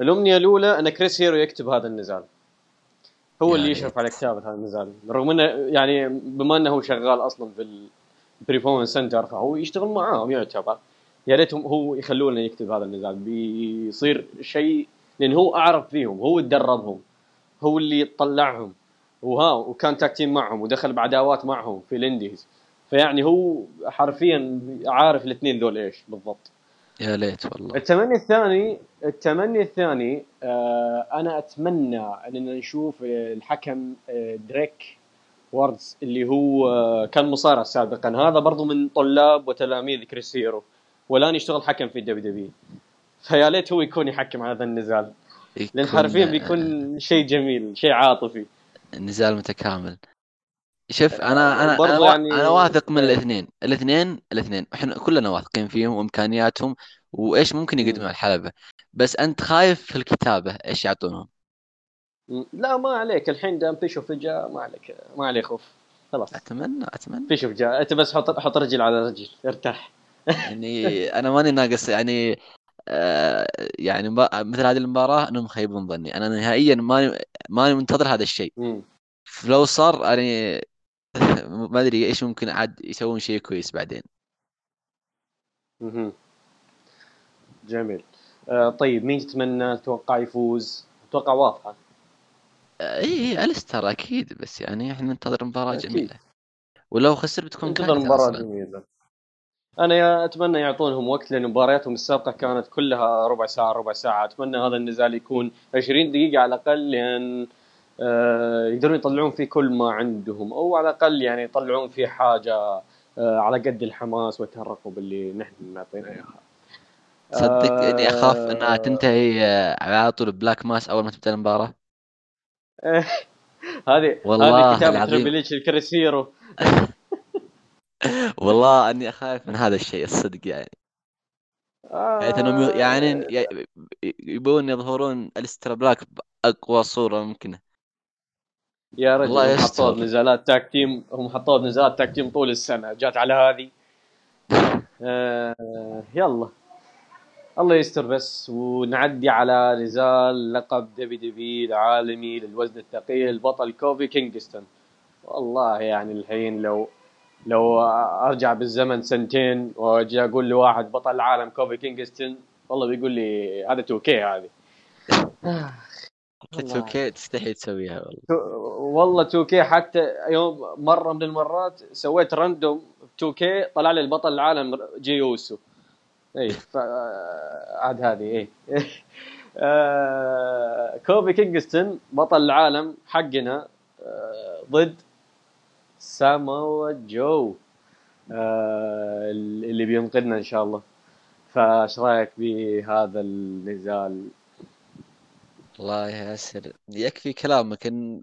الأمنية الأولى أن كريس هيرو يكتب هذا النزال. هو يا اللي. يشرف على كتابه هذا النزال رغم إنه يعني بما إنه هو شغال أصلا في ال Performance Center فهو يشتغل معاهم يعتبر. يا ريتهم هو يخلونه يكتب هذا النزال بيصير شيء لأن هو أعرف فيهم هو اللي دربهم هو اللي طلعهم وها وكان tag team معهم ودخل بعداوات معهم في ال indies. فيعني هو حرفيا عارف الاثنين ذول إيش بالضبط. يا ليت والله. التمني الثاني التمني الثاني آه أنا أتمنى أننا نشوف آه، الحكم آه دريك واردز اللي هو آه كان مصارع سابقا. هذا برضو من طلاب وتلاميذ كريس هيرو والان يشتغل حكم في ال WW. فيا ليت هو يكون يحكم هذا النزال. لأن حرفيا بيكون شيء جميل شيء عاطفي. نزال متكامل. شوف أنا أنا أنا, وا- يعني- أنا واثق من الاثنين. الاثنين الاثنين. إحنا كلنا واثقين فيهم وإمكانياتهم وإيش ممكن. على الحلبة. بس أنت خايف في الكتابة إيش يعطونهم؟ لا ما عليك. الحين دام بيشوف جاء ما عليك ما عليه خوف. خلاص. أتمنى أتمنى. بيشوف جاء. أنت بس حط حط رجل على رجل. ارتاح. يعني أنا ماني ناقص يعني آه يعني مثل هذه المباراة أنهم خيبون ظني. أنا نهائيا ماني ماني منتظر هذا الشيء. مم. لو صار يعني ما أدري إيش ممكن عاد يسوون شيء كويس بعدين. مهم. جميل. آه طيب مين تتمنى تتوقع يفوز؟ أتوقع واضحة. إي إي الستر أكيد بس يعني إحنا ننتظر مباراة أكيد. جميلة. ولو خسر بتكون كارثة مباراة جميلة. أنا أتمنى يعطونهم وقت لأن مبارياتهم السابقة كانت كلها ربع ساعة ربع ساعة. أتمنى هذا النزال يكون 20 دقيقة على الأقل لأن آه، يقدرون يطلعون فيه كل ما عندهم أو على الأقل يعني يطلعون فيه حاجة آه، على قد الحماس والترقب اللي نحن معطينا اياها تصدق إني أخاف آه، إنها تنتهي آه، على طول Black Mass أول ما تبدأ المباراة. هذه والله هذه كتابة العظيم. تريبل اتش الكريس هيرو والله إني أخاف من هذا الشيء الصدق يعني. حيث إنهم ي- يعني آه، ي- يبون يظهرون Aleister Black بأقوى صورة ممكنة. يا رجل الله. نزالات tag team هم حطوا نزالات tag team طول السنة جات على هذه. آه يلا. الله يستر بس ونعدي على نزال لقب WWE العالمي للوزن الثقيل بطل كوفي كينغستون. والله يعني الحين لو لو أرجع بالزمن سنتين وأجي أقول لواحد بطل العالم كوفي كينغستون والله بيقول لي هذا 2 كي هذه. والله. 2 تستحي تسويها والله والله 2 كي حتى يوم مرة من المرات سويت random 2 كي طلع لي البطل العالم جي يوسو إي ف عاد هذه إي آه، كوفي كينغستون بطل العالم حقنا آه، ضد ساموا جو آه، اللي بينقذنا إن شاء الله فايش رأيك بهذا النزال؟ والله يا ياسر يكفي كلامك إن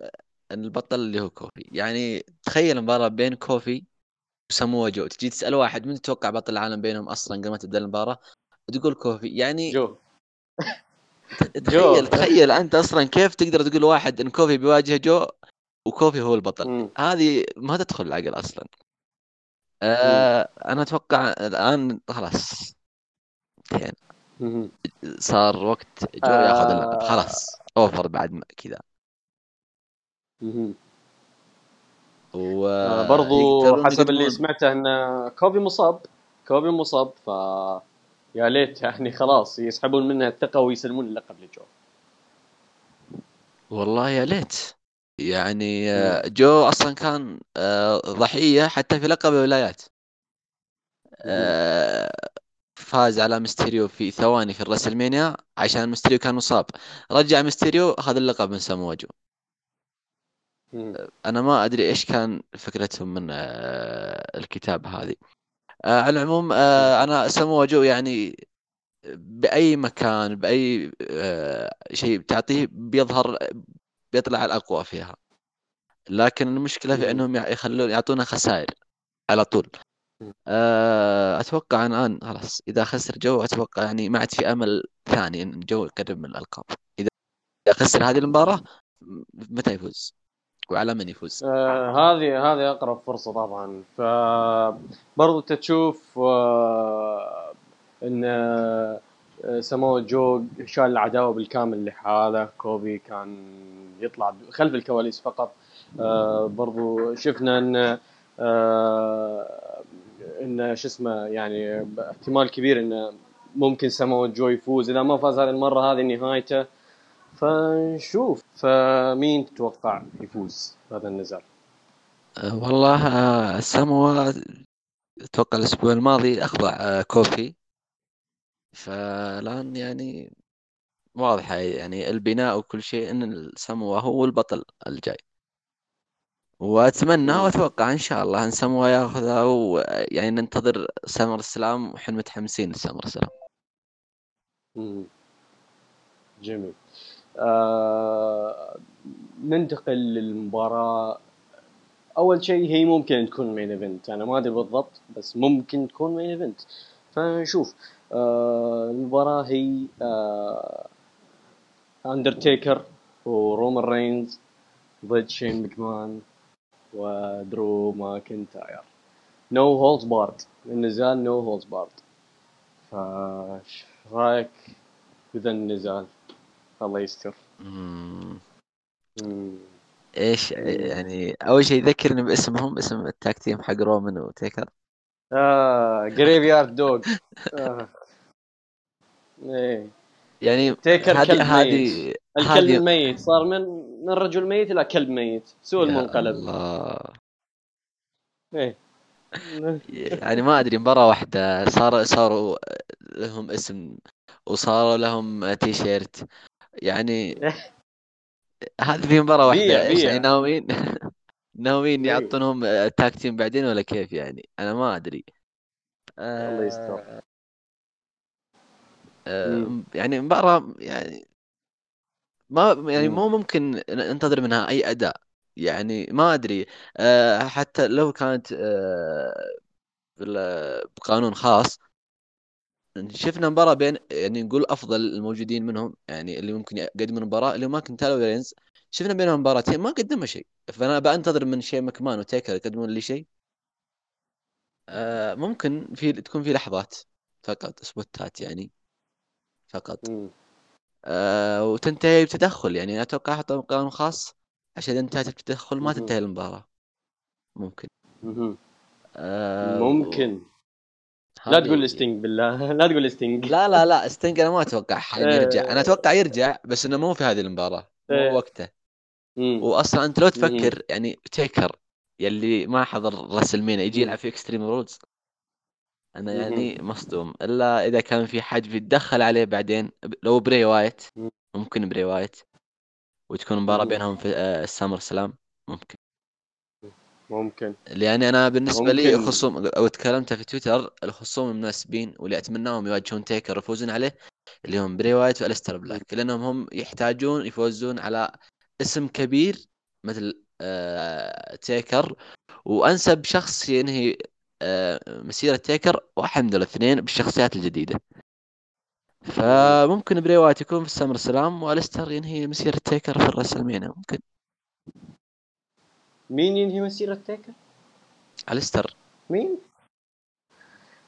إن البطل اللي هو كوفي. يعني تخيل مباراة بين كوفي وساموا جو. تجي تسأل واحد من تتوقع بطل العالم بينهم أصلا قبل ما تبدأ المباراة؟ تقول كوفي. يعني جو. تخيل. تخيل أنت أصلا كيف تقدر تقول واحد إن كوفي بيواجه جو وكوفي هو البطل؟ مم. هذه ما تدخل العقل أصلا. آه أنا أتوقع الآن خلاص. صار وقت جو آه. ياخذ اللقب خلاص over بعد ما كذا. و آه، برضو حسب اللي سمعته إن كوفي مصاب. كوفي مصاب ف يا ليت يعني خلاص يسحبون منه الثقة ويسلمون اللقب لجو والله يا ليت. يعني آه، جو أصلا كان آه، ضحية حتى في لقب الولايات. فاز على ميستيريو في ثواني في الرسلمانيا عشان ميستيريو كان مصاب. رجع ميستيريو اخذ اللقب من سامو جو مم. أنا ما أدري إيش كان فكرتهم من آه، الكتابه هذه. آه، على العموم آه، أنا سامو جو يعني بأي مكان بأي شيء تعطيه بيظهر بيطلع الأقوى فيها. لكن المشكلة في. إنهم يخلون يعطونا خسائر على طول. أتوقع الان خلاص. إذا خسر جو أتوقع يعني ما عاد في أمل ثاني إن جو يقرب من الألقاب. إذا خسر هذه المباراة متى يفوز؟ وعلى من يفوز؟ آه هذه هذه أقرب فرصة طبعا. ف برضو أنت تشوف آه إن آه سمو جو شال العداوة بالكامل لحاله. كوفي كان يطلع خلف الكواليس فقط. آه برضو شفنا إن آه إن شو اسمه يعني احتمال كبير انه ممكن سمو جو يفوز. إذا ما فاز هذه المرة هذه نهايته. فنشوف. فمين تتوقع يفوز هذا النزال؟ آه، والله آه، ساموا أتوقع الأسبوع الماضي أخضع آه، كوفي. فالآن يعني واضحة يعني البناء وكل شيء إن ساموا هو البطل الجاي. وأتمنى وأتوقع إن شاء الله إن ساموا ياخذها ويعني ننتظر سمر السلام وإحنا متحمسين لسمر السلام. جميل. آه ننتقل للمباراة. أول شيء هي ممكن تكون main event أنا ما أدري بالضبط بس ممكن تكون main event فنشوف. آه المباراة هي آه أندرتيكر ورومان رينز ضد شين مكمان ودرو ماكنتاير no holds barred النزال no holds barred فايش رايك بذا النزال؟ الله يستر. إيش يعني أول شيء ذكرني باسمهم اسم ال tag team حق رومان وتيكر. آه Graveyard Dog آه. إيه. يعني تيكر كلب هذه الكلب هذه الميت صار من من رجل ميت إلى كلب ميت. سوء المنقلب. الله. إيه. يعني ما أدري مباراة واحدة. صار صاروا لهم اسم وصاروا لهم تي شيرت يعني هذه في بيع واحدة. إيش يعني ناويين ناويين يعطونهم tag team بعدين ولا كيف يعني؟ أنا ما أدري. الله يستر. يعني مباراة يعني ما يعني. مو ممكن ننتظر منها أي أداء. يعني ما أدري آه حتى لو كانت آه بقانون خاص شفنا مباراة بين يعني نقول أفضل الموجودين منهم يعني اللي ممكن يقدمون مباراة اللي ما كنت رينز شفنا بينهم مباراتين ما قدموا شيء. فأنا بنتظر من شيء مكمان وتيكر يقدمون لي شيء. آه ممكن في تكون في لحظات فقط سبوتات يعني. فقط. آه وتنتهي بتدخل. يعني أتوقع حطوا قانون خاص. عشان إذا انتهت بتدخل ما. تنتهي المباراة. ممكن. آه و- ممكن لا تقول ستينج بالله. لا تقول ستينج لا لا لا ستينج أنا ما أتوقع حاليا يرجع. أنا أتوقع يرجع بس إنه مو في هذه المباراة. مو إيه. وقته. مم. واصلا أنت لو. تفكر يعني تيكر يلي ما حضر WrestleMania يجي مم. يلعب في Extreme Rules أنا يعني. مصدوم إلا إذا كان في حد بيتدخل عليه بعدين لو Bray Wyatt مم. ممكن Bray Wyatt وتكون مباراة مهم. بينهم في آه، ال SummerSlam ممكن ممكن لأني أنا بالنسبة لي ممكن خصوم أو تكلمت في تويتر الخصوم المناسبين واللي أتمناهم يواجهون تيكر ويفوزون عليه اللي هم Bray Wyatt و Aleister. Black لأنهم هم يحتاجون يفوزون على اسم كبير مثل آه تيكر وأنسب شخص ينهي مسيرة تيكر واحد من الاثنين بالشخصيات الجديدة. فممكن Bray Wyatt يكون في ال SummerSlam و Aleister ينهي مسيرة تيكر في ال WrestleMania ممكن مين ينهي مسيرة تيكر؟ Aleister مين؟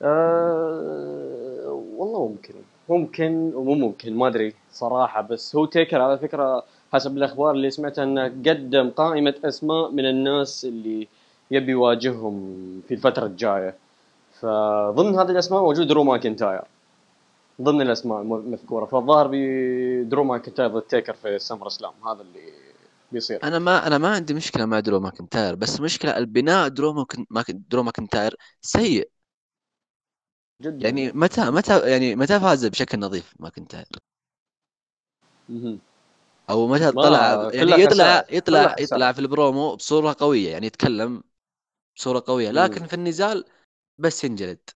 آه والله ممكن ممكن ومو ممكن ما أدري صراحة بس هو تيكر على فكرة حسب الأخبار اللي سمعتها إنه قدم قائمة أسماء من الناس اللي يبي يواجههم في الفترة الجاية. فضمن هذه الأسماء موجود درو ماكنتاير. ضمن الأسماء المذكوره فالظاهر بدرو ماكنتاير ضد تيكر في SummerSlam. هذا اللي بيصير. أنا ما أنا ما عندي مشكلة مع درو ماكنتاير بس مشكلة البناء درو ماكن... درو ماكنتاير سيء. جدا. يعني متى متى يعني متى فاز بشكل نظيف ماكنتاير. أو متى طلع يعني يطلع يطلع يطلع خسائر في البرومو بصورة قوية يعني يتكلم بصورة قوية. لكن في النزال بس ينجلد.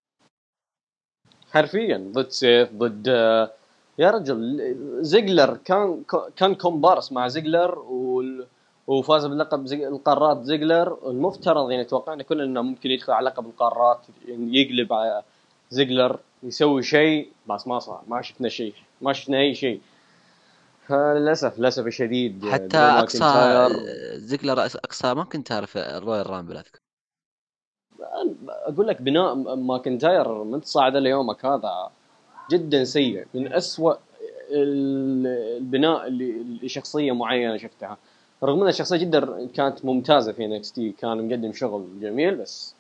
حرفيا ضد سيف ضد آه، يا رجل زيجلر كان كان كومبارس مع زيجلر وال- وفاز بلقب زي القارات زيجلر. المفترض يعني توقعنا كلنا إنه ممكن يدخل على لقب القارات يعني يقلب على زيجلر يسوي شيء. بس ما صار ما شفنا شيء ما شفنا أي شيء. فللاسف للأسف الشديد آه، حتى أقصى ماكنتاير زيجلر أقصى ماكنتاير في ال Royal Rumble أذكر. أقول لك بناء ماكنتاير من تصاعد ليومك هذا جدا سيء من أسوأ ال- البناء اللي لشخصية معينة شفتها رغم إن الشخصية جدا كانت ممتازة في NXT كان مقدم شغل جميل بس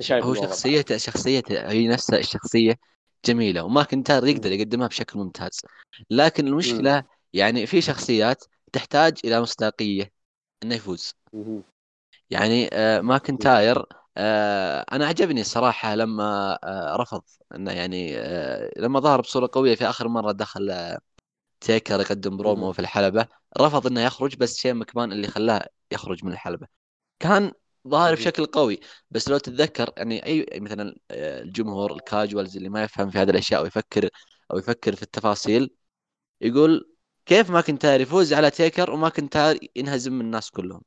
شايف هو شخصيته شخصيته هي نفسها الشخصيه جميلة وماكنتاير يقدر. يقدمها بشكل ممتاز لكن. المشكلة يعني في شخصيات تحتاج إلى مصداقية إنه يفوز مم. يعني آه، ماكنتاير أنا عجبني الصراحة لما آه، رفض إنه يعني آه، لما ظهر بصورة قوية في آخر مرة دخل آه، تيكر يقدم برومو. في الحلبة رفض إنه يخرج بس شيء مكمان اللي خلاه يخرج من الحلبة كان ظاهر. بشكل قوي بس لو تتذكر يعني أي مثلا آه، الجمهور ال casuals اللي ما يفهم في هذه الأشياء ويفكر أو يفكر في التفاصيل يقول كيف ماكنتاير يفوز على تيكر وماكنتاير ينهزم من الناس كلهم.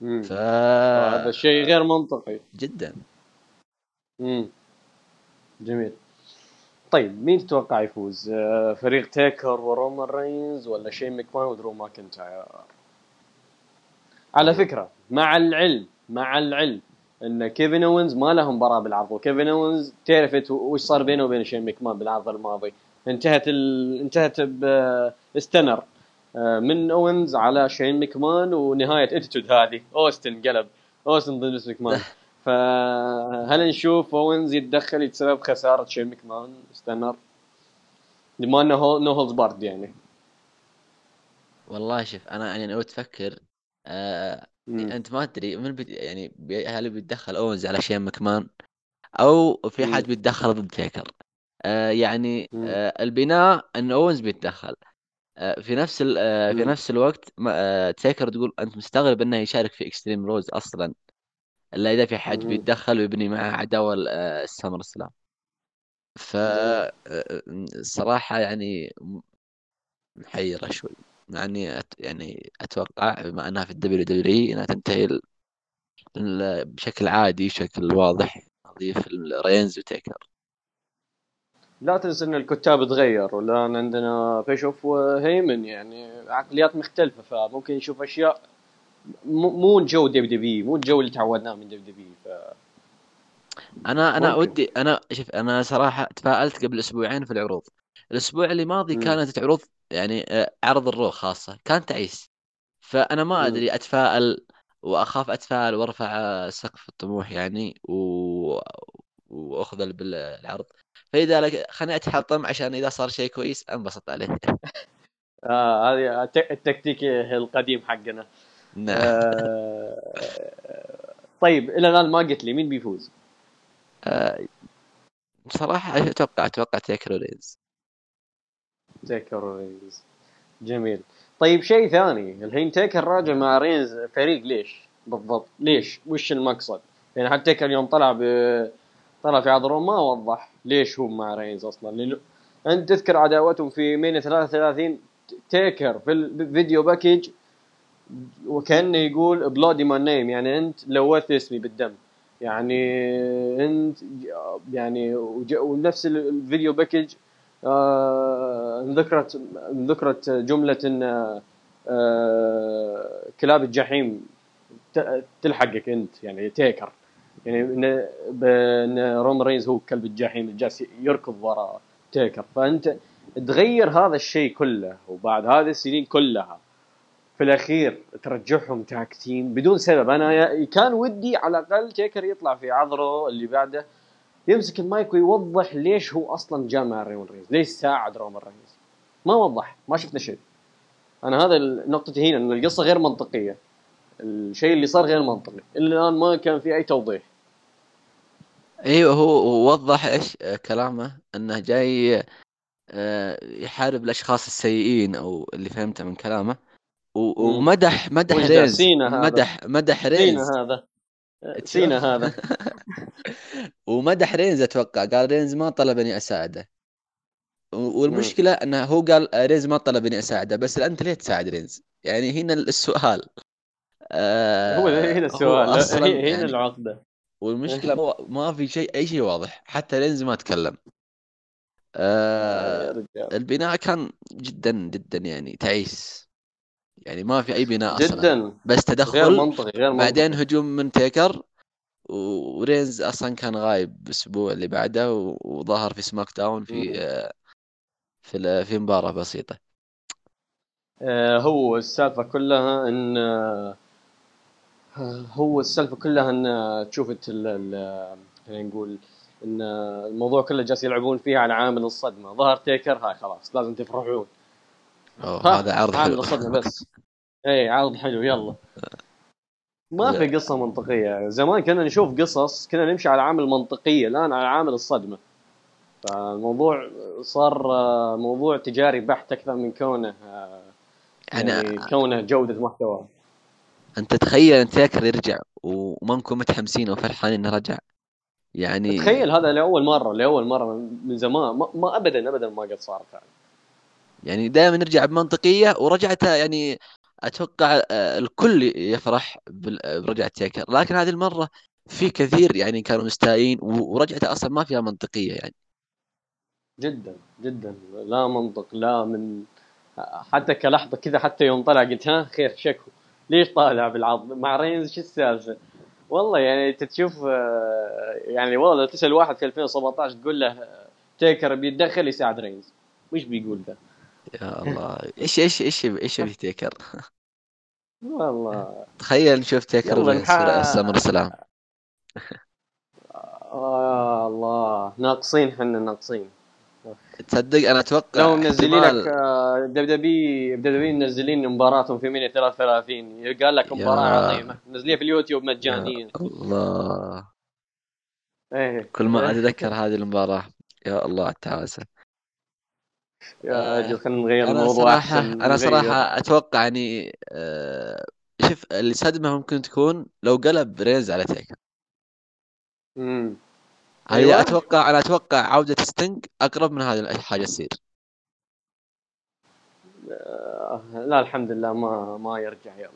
ف هذا شيء غير منطقي. جدا. امم جميل. طيب مين تتوقع يفوز؟ آه، فريق تيكر ورومان رينز ولا شين مكمان ودرو ماكنتاير؟ على فكرة مع العلم مع العلم إن كيفن أوينز ما له مباراه بالعرض وكيفن أوينز تعرفت وش صار بينه وبين شين مكمان بالعرض الماضي. انتهت ال... انتهت ب stunner آه، من اوينز على شين مكمان ونهاية attitude هذه. أوستن قلب. أوستن ضد مكمان فهل نشوف اوينز يتدخل يتسبب خسارة شين مكمان stunner بما إنه no holds barred يعني. والله شوف أنا يعني لو تفكر آه مم. أنت ما تدري من بي يعني بي هل بيتدخل اونز على شين مكمان أو في. حد بيتدخل ضد تيكر آه يعني. آه البناء إن اونز بيتدخل. آه في نفس ال- آه في. نفس الوقت ما آه تيكر تقول أنت مستغرب إنه يشارك في اكستريم روز أصلا إلا إذا في حد. بيتدخل ويبني معه عداوة ال- آه، السمر سلام ف. آه، الصراحه يعني محيرة شوي مع إني أت... يعني أتوقع بما أنها في ال WW إنها تنتهي بشكل عادي بشكل واضح نظيف رينز وتيكر لا تنسى إن الكتاب تغير والآن عندنا بيشوف وهيمن يعني عقليات مختلفة فممكن نشوف أشياء مو مو جو WWE مو الجو اللي تعودناه من WWE ف أنا أنا ممكن. ودي أنا شوف أنا صراحة تفائلت قبل أسبوعين في العروض الأسبوع اللي ماضي مم. كانت عروض يعني آه، عرض الرو خاصة كان تعيس فأنا ما. أدري أتفائل وأخاف أتفائل وأرفع سقف الطموح يعني و... واخذل بالعرض فإذا لك... خليني أتحطم عشان إذا صار شيء كويس أنبسط عليه. آه هذه الت- التكتيك القديم حقنا. نعم. آه طيب إلى الآن ما قلت لي مين بيفوز؟ آه، بصراحه أتوقع أتوقع تيكر رينز تيكر رينز جميل. طيب شيء ثاني. الحين تيكر راجع مع رينز فريق ليش بالضبط؟ ليش؟ وش المقصد؟ يعني حتى تيكر يوم طلع ب طلع في عذره ما وضح؟ ليش هو مع رينز أصلا؟ لأنه أنت تذكر عداوتهم في مين 33 تيكر في ال video package وكأنه يقول bloody my name يعني أنت لوثت اسمي بالدم. يعني أنت يعني ونفس ال video package آه ذكرت ذكرت جملة إن آه كلاب الجحيم تلحقك أنت يعني تيكر. يعني إن بإن رومان رينز هو كلب الجحيم اللي جالس يركض وراء تيكر. فأنت تغير هذا الشيء كله وبعد هذه السنين كلها في الأخير ترجعهم tag team بدون سبب. أنا كان ودي على الأقل تيكر يطلع في عذره اللي بعده يمسك المايك ويوضح ليش هو أصلا جاء مع رومان رينز ليش ساعد رومان رينز. ما وضح ما شفنا شيء. أنا هذا نقطتي هنا إن القصة غير منطقية. الشيء اللي صار غير منطقي. إلى الآن ما كان في أي توضيح. أيوه هو وضح إيش آه، كلامه إنه جاي آه، يحارب الأشخاص السيئين أو اللي فهمته من كلامه و- مم. ومدح مدح سينا هذا. مدح مدح سينا رينز هذا. سينا هذا. ومدح رينز أتوقع قال رينز ما طلب إني أساعده. و- والمشكلة إنه هو قال رينز ما طلب إني أساعده بس انت ليه تساعد رينز؟ يعني هنا السؤال. آه، هو هنا السؤال. هو أصلاً هنا يعني العقدة. والمشكلة مو- ما في شيء أي شيء واضح حتى رينز ما تكلم. آه رجال. البناء كان جدا جدا يعني تعيس. يعني ما في أي بناء أصلا. جدا. بس غير تدخل منطقي غير منطقي. بعدين هجوم من تيكر ورينز أصلا كان غايب الأسبوع اللي بعده وظهر في SmackDown في. آه، في في مباراة بسيطة. آه، هو السالفة كلها إن آه، هو السالفة كلها إن آه، تشوف خلينا نقول إن آه، الموضوع كله جالس يلعبون فيه على عامل الصدمة. ظهر تيكر هاي خلاص لازم تفرحون. هذا عرض عامل حلو الصدمة بس. اي عرض حلو يلا. ما في قصة منطقية. زمان كنا نشوف قصص كنا نمشي على عامل منطقية الآن على عامل الصدمة. فالموضوع صار آه، موضوع تجاري بحت أكثر من كونه يعني يعني كونه جودة محتوى. انت تخيل أن تيكر يرجع وما نكون متحمسين وفرحانين إنه رجع. يعني تخيل هذا لأول مرة لأول مرة من زمان ما, ما ابدا ابدا ما قد صارت هذه يعني دائما نرجع بمنطقية ورجعتها يعني أتوقع آه، الكل يفرح برجعة تيكر لكن هذه المرة في كثير يعني كانوا مستائين و- ورجعتها أصلا ما فيها منطقية يعني. جدا جدا. لا منطق لا من حتى كلحظة كذا حتى يوم طلع قلت ها خير شكو. ليش طالع بالعرض؟ مع رينز شو السالفة؟ والله يعني انت تشوف آه، يعني والله لو تسأل واحد في 2017 تقول له آه، تيكر بيتدخل يساعد رينز. وش بيقول ذا؟ يا الله. إيش إيش إيش إيش في تيكر؟ والله. تخيل نشوف تيكر SummerSlam آه الله. ناقصين حنا ناقصين. تصدق أنا أتوقع لو منزلين احتمال- لك آه، دبدبي دبدبي منزلين مباراتهم في ميني 33 قال لك مباراة يا. عظيمة. منزليها في اليوتيوب مجانيا. الله. إيه. كل ما أتذكر هذه المباراة. يا الله على التعاسة. يا أجل خلينا نغير أنا الموضوع صراحة أحسن أنا نغير. صراحة أتوقع يعني شوف الصدمة ممكن تكون لو قلب رينز على تيكر امم أيوة. أتوقع أنا أتوقع عودة ستنج أقرب من هذه الحاجة تصير. آه، لا الحمد لله ما ما يرجع يلا.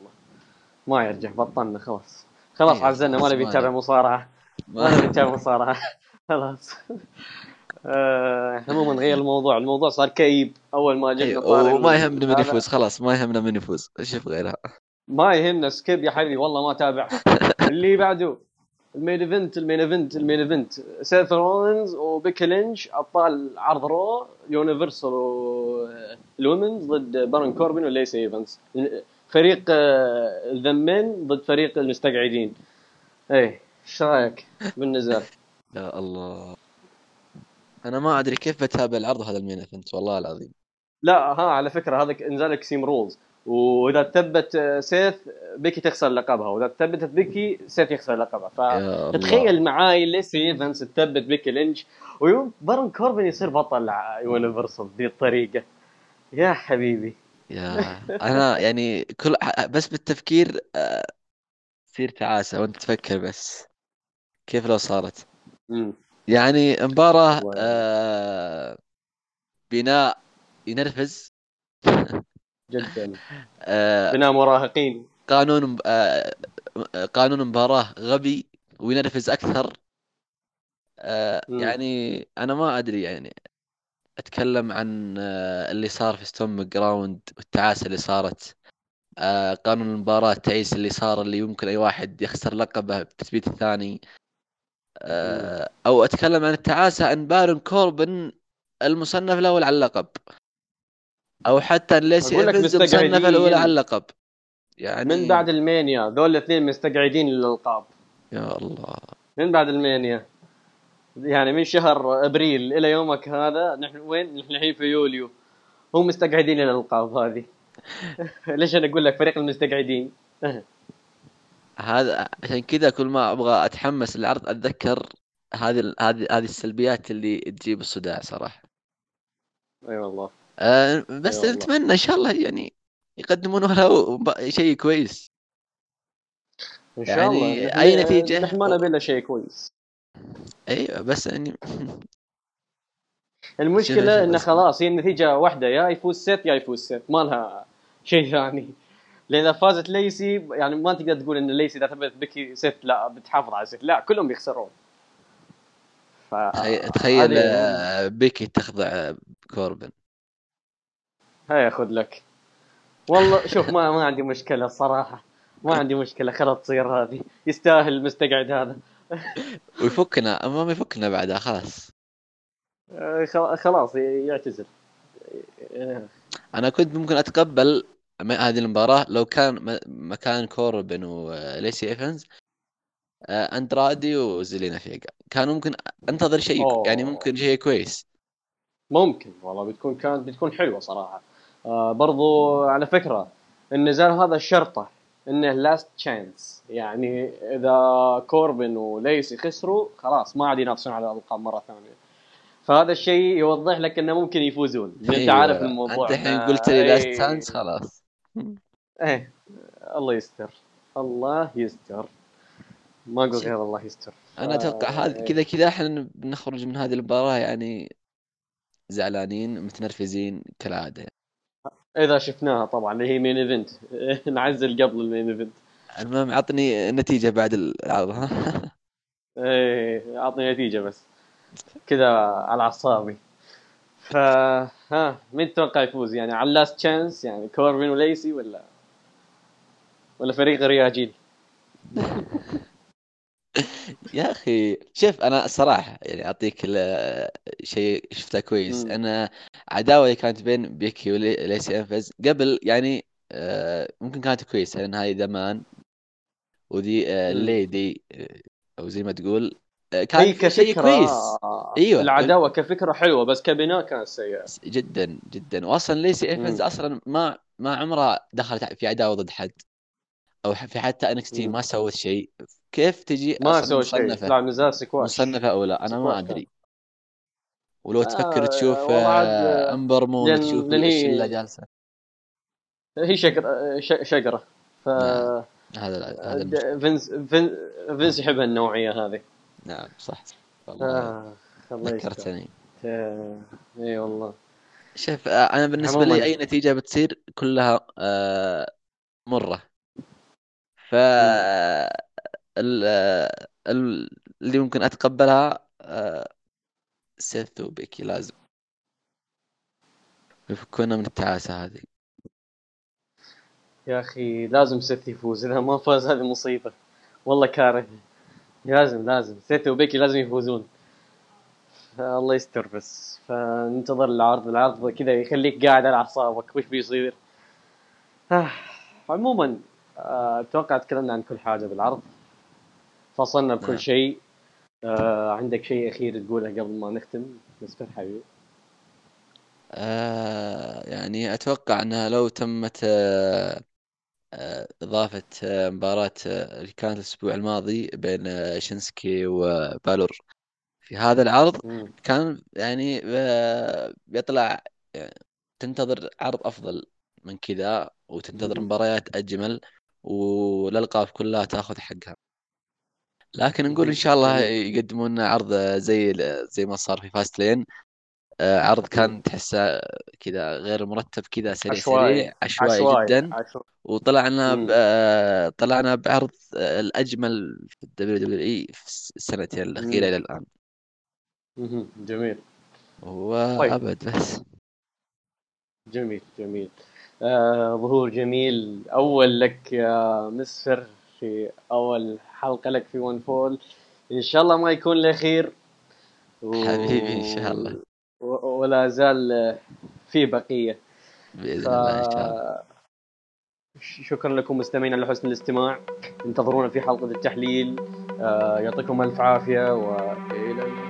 ما يرجع بطلنا خلاص. خلاص إيه، عزلنا ما نبي نتابع. مصارعة. ما نبي نتابع مصارعة. خلاص. آه، عموما نغير الموضوع. الموضوع صار كئيب. أول ما جبنا أيوة، وما يهمنا من. يفوز خلاص ما يهمنا من يفوز. شوف غيرها ما يهمنا skip يا حبيبي. والله ما تابع اللي بعده. ال main event ال main event ال main event. سيث رولينز وبيكي لينش أبطال عرض Raw Universal ال women's ضد بارون كوربن وليسي إيفنز. فريق آه، ال The Man ضد فريق المستقعدين. إيه إيش رأيك بالنزال؟ يا الله. أنا ما أدري كيف بتابع العرض هذا ال main event والله العظيم. لا ها على فكرة هذا النزال Extreme Rules وإذا تثبت آه، سيث بيكي تخسر لقبها وإذا ثبتت بيكي سيث يخسر لقبها. ف يا الله. تخيل معاي ليسي ايفنس تثبت بيكي لينش ويوم بارون كوربن يصير بطل Universal بذي الطريقة. يا حبيبي. يا أنا يعني كل بس بالتفكير آه، تصير تعاسة وأنت تفكر بس كيف لو صارت. يعني مباراة و- آه بناء ينرفز. جدا. آه بناء مراهقين. قانون آه قانون مباراة غبي وينرفز أكثر. آه. يعني أنا ما أدري يعني. أتكلم عن اللي صار في Stomping Grounds والتعاسة اللي صارت. قانون المباراة التعيس اللي صار اللي يمكن أي واحد يخسر لقبه بالتثبيت الثاني. أو أتكلم عن التعاسة عن بارون كوربن المصنف الأول على اللقب. أو حتى ليسي المصنف مستقعدين. الأول على اللقب. يعني من بعد المانيا ذول الاثنين مستقعدين للألقاب. يا الله. من بعد المانيا. يعني من شهر أبريل إلى يومك هذا نحن وين؟ نحن الحين في يوليو. هم مستقعدين الالقاب هذه. ليش أنا أقول لك فريق المستقعدين؟ هذا عشان كذا كل ما أبغى أتحمس للعرض أتذكر هذه هذه هذه السلبيات اللي تجيب الصداع صراحة. أي والله. أه بس. نتمنى إن شاء الله يعني يقدمون ب- شيء كويس. إن شاء يعني الله نحن- أي نتيجة؟ نحن ما نبي الا شيء كويس. أيوه بس يعني المشكلة انه. خلاص هي النتيجة واحدة يا يفوز سيت يا يفوز سيت ما لها شيء ثاني. لأن اذا فازت ليسي يعني ما تقدر تقول إن ليسي إذا ثبت بكي سيت لا بتحافظ على سيت. لا كلهم بيخسرون ف تخيل, آه، بيكي تخضع آه، كوربن. هيا خذ لك. والله شوف ما ما عندي مشكلة الصراحه ما عندي مشكلة خلاص تصير هذه. يستاهل المستقعد هذا. ويفكنا ما يفكنا بعدها خلاص. آه، خلاص يعتزل. آه، أنا كنت ممكن أتقبل هذه المباراة لو كان مكان كوربن وليسي إيفنز آه، أندرادي وزيلينا فيجا كان ممكن أنتظر شيء. يعني ممكن شيء كويس. ممكن والله بتكون كانت بتكون حلوة صراحة. آه برضو على فكرة النزال هذا شرطه إنه last chance يعني إذا كوربن وليسي خسروا خلاص ما عاد ينافسون على الألقاب مرة ثانية. فهذا الشيء يوضح لك إنه ممكن يفوزون. أنت أيوة. عارف الموضوع أنت الحين قلت لي last إيه. chance خلاص. إيه. الله يستر. الله يستر. ما أقول غير الله يستر. أنا أتوقع هذا آه، كذا كذا إحنا بنخرج من هذه المباراة يعني زعلانين متنرفزين كالعادة. إذا شفناها طبعا اللي هي main event نعزل قبل ال main event المهم عطني نتيجة بعد العرض ها؟ إيه اعطني نتيجة بس. كذا على أعصابي. ف ها مين تتوقع يفوز؟ يعني على ال last chance يعني كوربين وليسي ولا؟ ولا فريق رياجيل يا أخي شوف أنا الصراحه يعني أعطيك ال- شيء شفته كويس مم. أنا عداوة اللي كانت بين بيكي وليسي انفز قبل يعني آه، ممكن كانت كويسة لأن هاي The Man وذي آه، مم. الليدي آه، أو زي ما تقول آه، هي كان شيء كفكرة كويس أيوه العداوة كفكرة حلوة بس كبناء كانت سيئة جدا جدا واصلا ليسي ايفنز مم. أصلا ما ما عمرها دخلت في عداوة ضد حد أو في حتى NXT. ما سوت شيء. كيف تجي ما سوى شيء. تلعب نزال سكواش. مصنفة أو لا؟ أنا ما أدري. ولو تفكر آه تشوف آه، أمبر مون لأن تشوف الشله جالسة. هي شقره شقره ف نعم. هذا هذا فينس فين- فينس يحب النوعية هذه. نعم صح. والله. آه ذكرتني. آه، إي والله. شوف آه، أنا بالنسبة لي أي نتيجة بتصير كلها آه، مرة. ف مم. ال- ال- اللي ممكن أتقبلها آه، سيث وبيكي لازم. يفكونا من التعاسه هذه. يا أخي لازم سيث يفوز إذا ما فاز هذه مصيبة. والله كاره. لازم لازم. سيث وبيكي لازم يفوزون. الله يستر بس. فننتظر العرض العرض كذا يخليك قاعد على اعصابك وش بيصير؟ آه. عموما أتوقع تكلمنا عن كل حاجة بالعرض فصلنا بكل نعم. شيء آه، عندك شيء أخير تقوله قبل ما نختم مستر حبيبي آه يعني أتوقع أنها لو تمت آه آه إضافة آه مباراة آه اللي كانت الأسبوع الماضي بين آه شينسكي وبالور في هذا العرض. كان يعني آه بيطلع تنتظر عرض أفضل من كذا وتنتظر. مباريات أجمل والألقاب كلها تاخذ حقها لكن نقول مم. إن شاء الله يقدمون لنا عرض زي زي ما صار في Fastlane آه، عرض مم. كان تحسه كذا غير مرتب كذا سريع عشوائي سريع عشوائي عشوائي جدا عشوائي وطلعنا ب... آه، طلعنا بعرض الأجمل في ال WWE في السنتين. إلى الآن مهم. جميل وأبد بس جميل جميل آه ظهور جميل. أول لك يا مسفر في أول حلقة لك في ون فول إن شاء الله ما يكون الاخير و... حبيبي إن شاء الله. و... ولا زال في بقية. بإذن ف... الله إن شاء الله. شكرا لكم مستمعينا لحسن الاستماع. انتظرونا في حلقة التحليل. آه يعطيكم ألف عافية والى اللقاء.